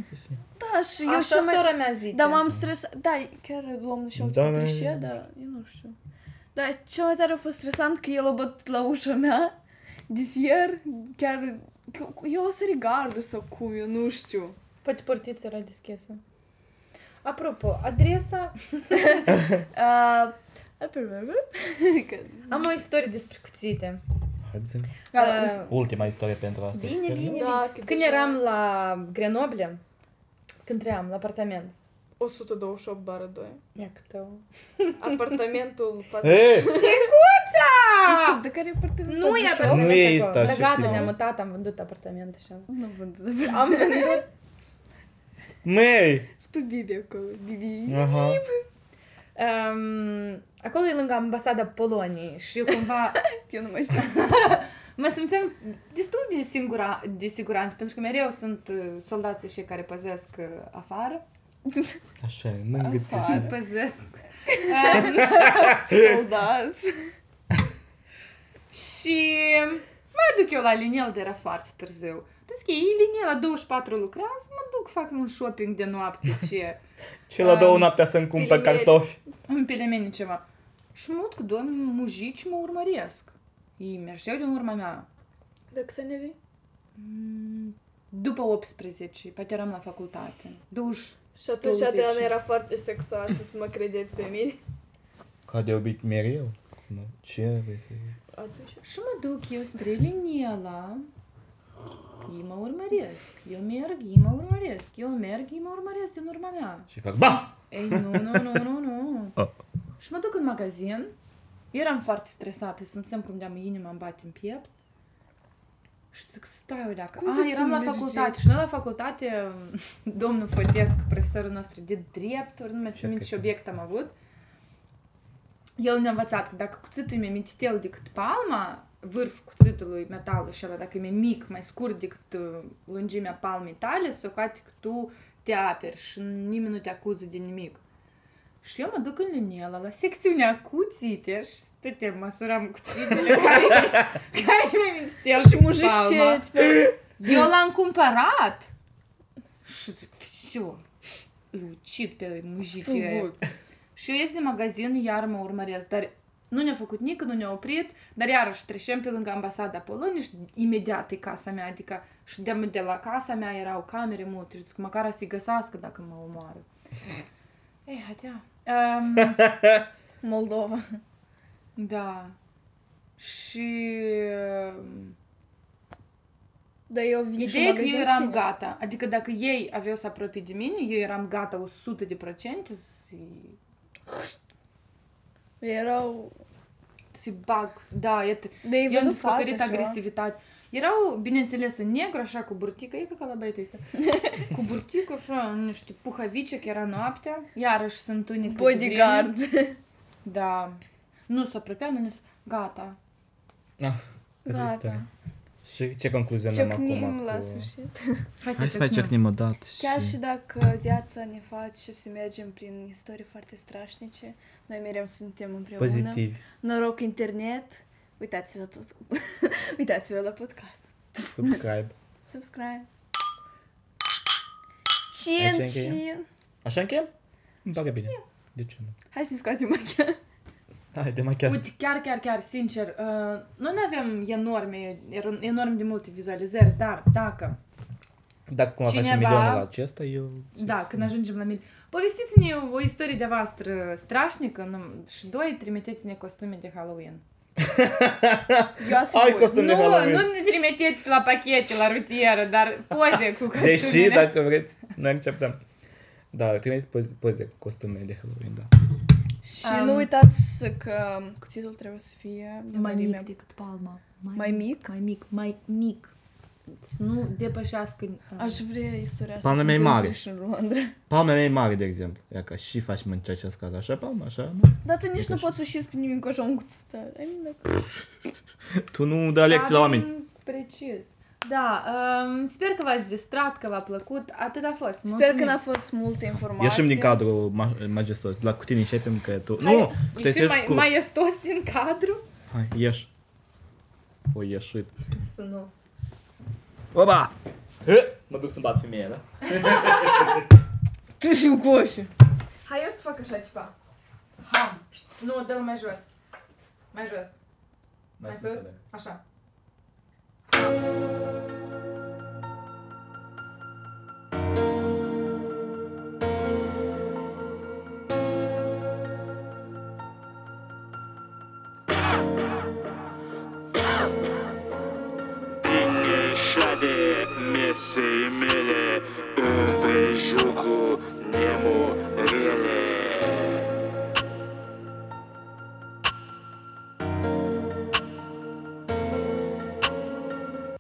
Da, și eu Așa și mai... sora mea zice. Da, m-am stresat. Da, chiar domnul și-a Da, da, da, dar eu nu știu. Da, cel mai tare a fost stresant că el a bătut la ușa mea de fier, chiar... Eu o să gardul sau cum, eu nu știu. Poate portița era deschisă. Apropo, adresa... Uh, Am o istorie despre cuțite. Hai zi. Uh, Ultima istorie pentru astăzi. Bine, sper. bine, bine. Da, că Când deja- eram la Grenoble, când trăiam la apartament, 128 bară 2. ia câte Apartamentul... Ei, Ticuța! De care apartament? Nu e 48? apartament Nu e acolo. asta, Dar și gata, știu. ne-am mutat, am vândut apartament așa. Nu vând. Am vândut. măi! Spui Bibi acolo. Bibi. Aha. Um, acolo e lângă ambasada Poloniei și eu cumva Eu nu mai știu. mă simțeam destul de, singura, de siguranță, pentru că mereu sunt uh, soldații și care păzesc uh, afară. Așa e, mângă Afară. Păzesc. Um, Soldați. și mă duc eu la Linel, de era foarte târziu. Deci că ei Linel la 24 lucrează, mă duc, fac un shopping de noapte, ce... Și la două noaptea să-mi cumpăr Pilimeri. cartofi. în pelemeni ceva. Și mă uit cu doi mujici mă urmăresc. Ei mergeau din urma mea. Dacă să ne vii? După 18, poate eram la facultate. 20. Și atunci 20. Adriana era foarte sexoasă să mă credeți pe mine. Ca de obicei mereu. Nu, ce vrei să Atunci... Și mă duc eu spre Linela. Ei mă urmăresc. Eu merg, ei mă urmăresc. Eu merg, ei mă urmăresc din urma mea. Și fac BAM! Ei, nu, nu, nu, nu, nu. Oh. Și mă duc în magazin. Eu eram foarte stresată, simțeam cum de-am inima îmi bate în piept. Și zic, stai o leacă. Cum Ah, de eram tu la mergi? facultate. Și noi la facultate, domnul Fotescu, profesorul nostru de drept, ori nu mai țin minte că ce obiect am avut. El ne-a învățat că dacă cuțitul e mai mititel decât palma, vârful cuțitului, metalul și ăla, dacă e mai mic, mai scurt decât uh, lungimea palmei tale, socoate că tu te aperi și nimeni nu te acuză de nimic. Și eu mă duc în Linela, la secțiunea cuțite și stăteam, măsuram cuțitele care, care mi-e mințitel Și mujișeți pe... Eu l-am cumpărat. Și zic, ce? Îl ucid pe mujicii ăia. Și eu ies din magazin, iar mă urmăresc, dar nu ne-a făcut nică, nu ne-a oprit, dar iarăși trecem pe lângă ambasada Poloniei și imediat e casa mea, adică și de, de la casa mea erau camere multe și zic, măcar să-i găsească dacă mă omoară. Ei, hatea. Um, Moldova. da. Și um, Dar eu vin și Ideea în e că eu magazin eram cu tine. gata. Adică dacă ei aveau să apropie de mine, eu eram gata 100 de procente să Erau... să bag. Da, iată. De ei Eu am văzut fața descoperit ceva? agresivitate. Erau, bineînțeles, în negru, așa, cu burtică, e ca la băietul ăsta. cu burtică, așa, niște puhavice, că era noaptea. Iarăși sunt unică de Bodyguard. vreme. Da. Nu s-a apropiat, nu s Gata. Ah, Gata. Și ce concluzie am acum? Ciocnim cu- la sfârșit. Hai Hai să ciocnim. facem o dată și... Chiar și dacă viața ne face să mergem prin istorii foarte strașnice, noi mereu suntem împreună. Pozitiv. Noroc internet. Uitați-vă la, uitați-vă la podcast. Subscribe. Subscribe. Aici Cin, încheiem? cin. Așa încheiem? Îmi pare bine. De ce nu? Hai să scoatem machiaj. Hai, de machiaj. Uite, chiar, chiar, chiar, sincer, uh, noi nu avem enorme, enorm de multe vizualizări, dar dacă Dacă cumva facem Cineva- milionul acesta, eu... Da, când ajungem la mil. Povestiți-ne o istorie de voastră strașnică nu? și doi, trimiteți-ne costume de Halloween. Eu Ai ascult. costum de nu, Halloween. nu ne trimiteți la pachete, la rutieră, dar poze cu costumele. Deși, dacă vreți, noi acceptăm. Da, trimiteți poze, poze cu costume de Halloween, da. Și Um, nu uitați că cuțitul trebuie să fie de Mai mărime. mic decât palma. Mai mic? Mai mic, mai mic. Să nu depășească... uh, Aș vrea istoria asta Palma să mea e se mare. întâmple și în Londra. Palma mea e mare, de exemplu. Ia ca și faci în acest caz așa palma, așa, mă. Dar tu nici nu poți uși pe nimic cu așa un cuțitar. I mean, dacă- Tu nu dai lecții la oameni. Stabil Precis. Da, um, sper că v-ați distrat, că v-a plăcut. Atât a fost. Sper că Mulțumim. n-a fost multe informații. Ieșim din cadrul ma- majestos. La cu tine începem că tu... Hai, nu, tu te ieșim ieși mai, cu... mai estos din cadru? Hai, ieși. O ieșit. Să nu. Oba! Mă duc să-mi bat femeia, da? Târziu cofe. Hai eu să fac așa ceva. Ham. Nu, dă mai jos. Mai jos. Mai sus. Așa.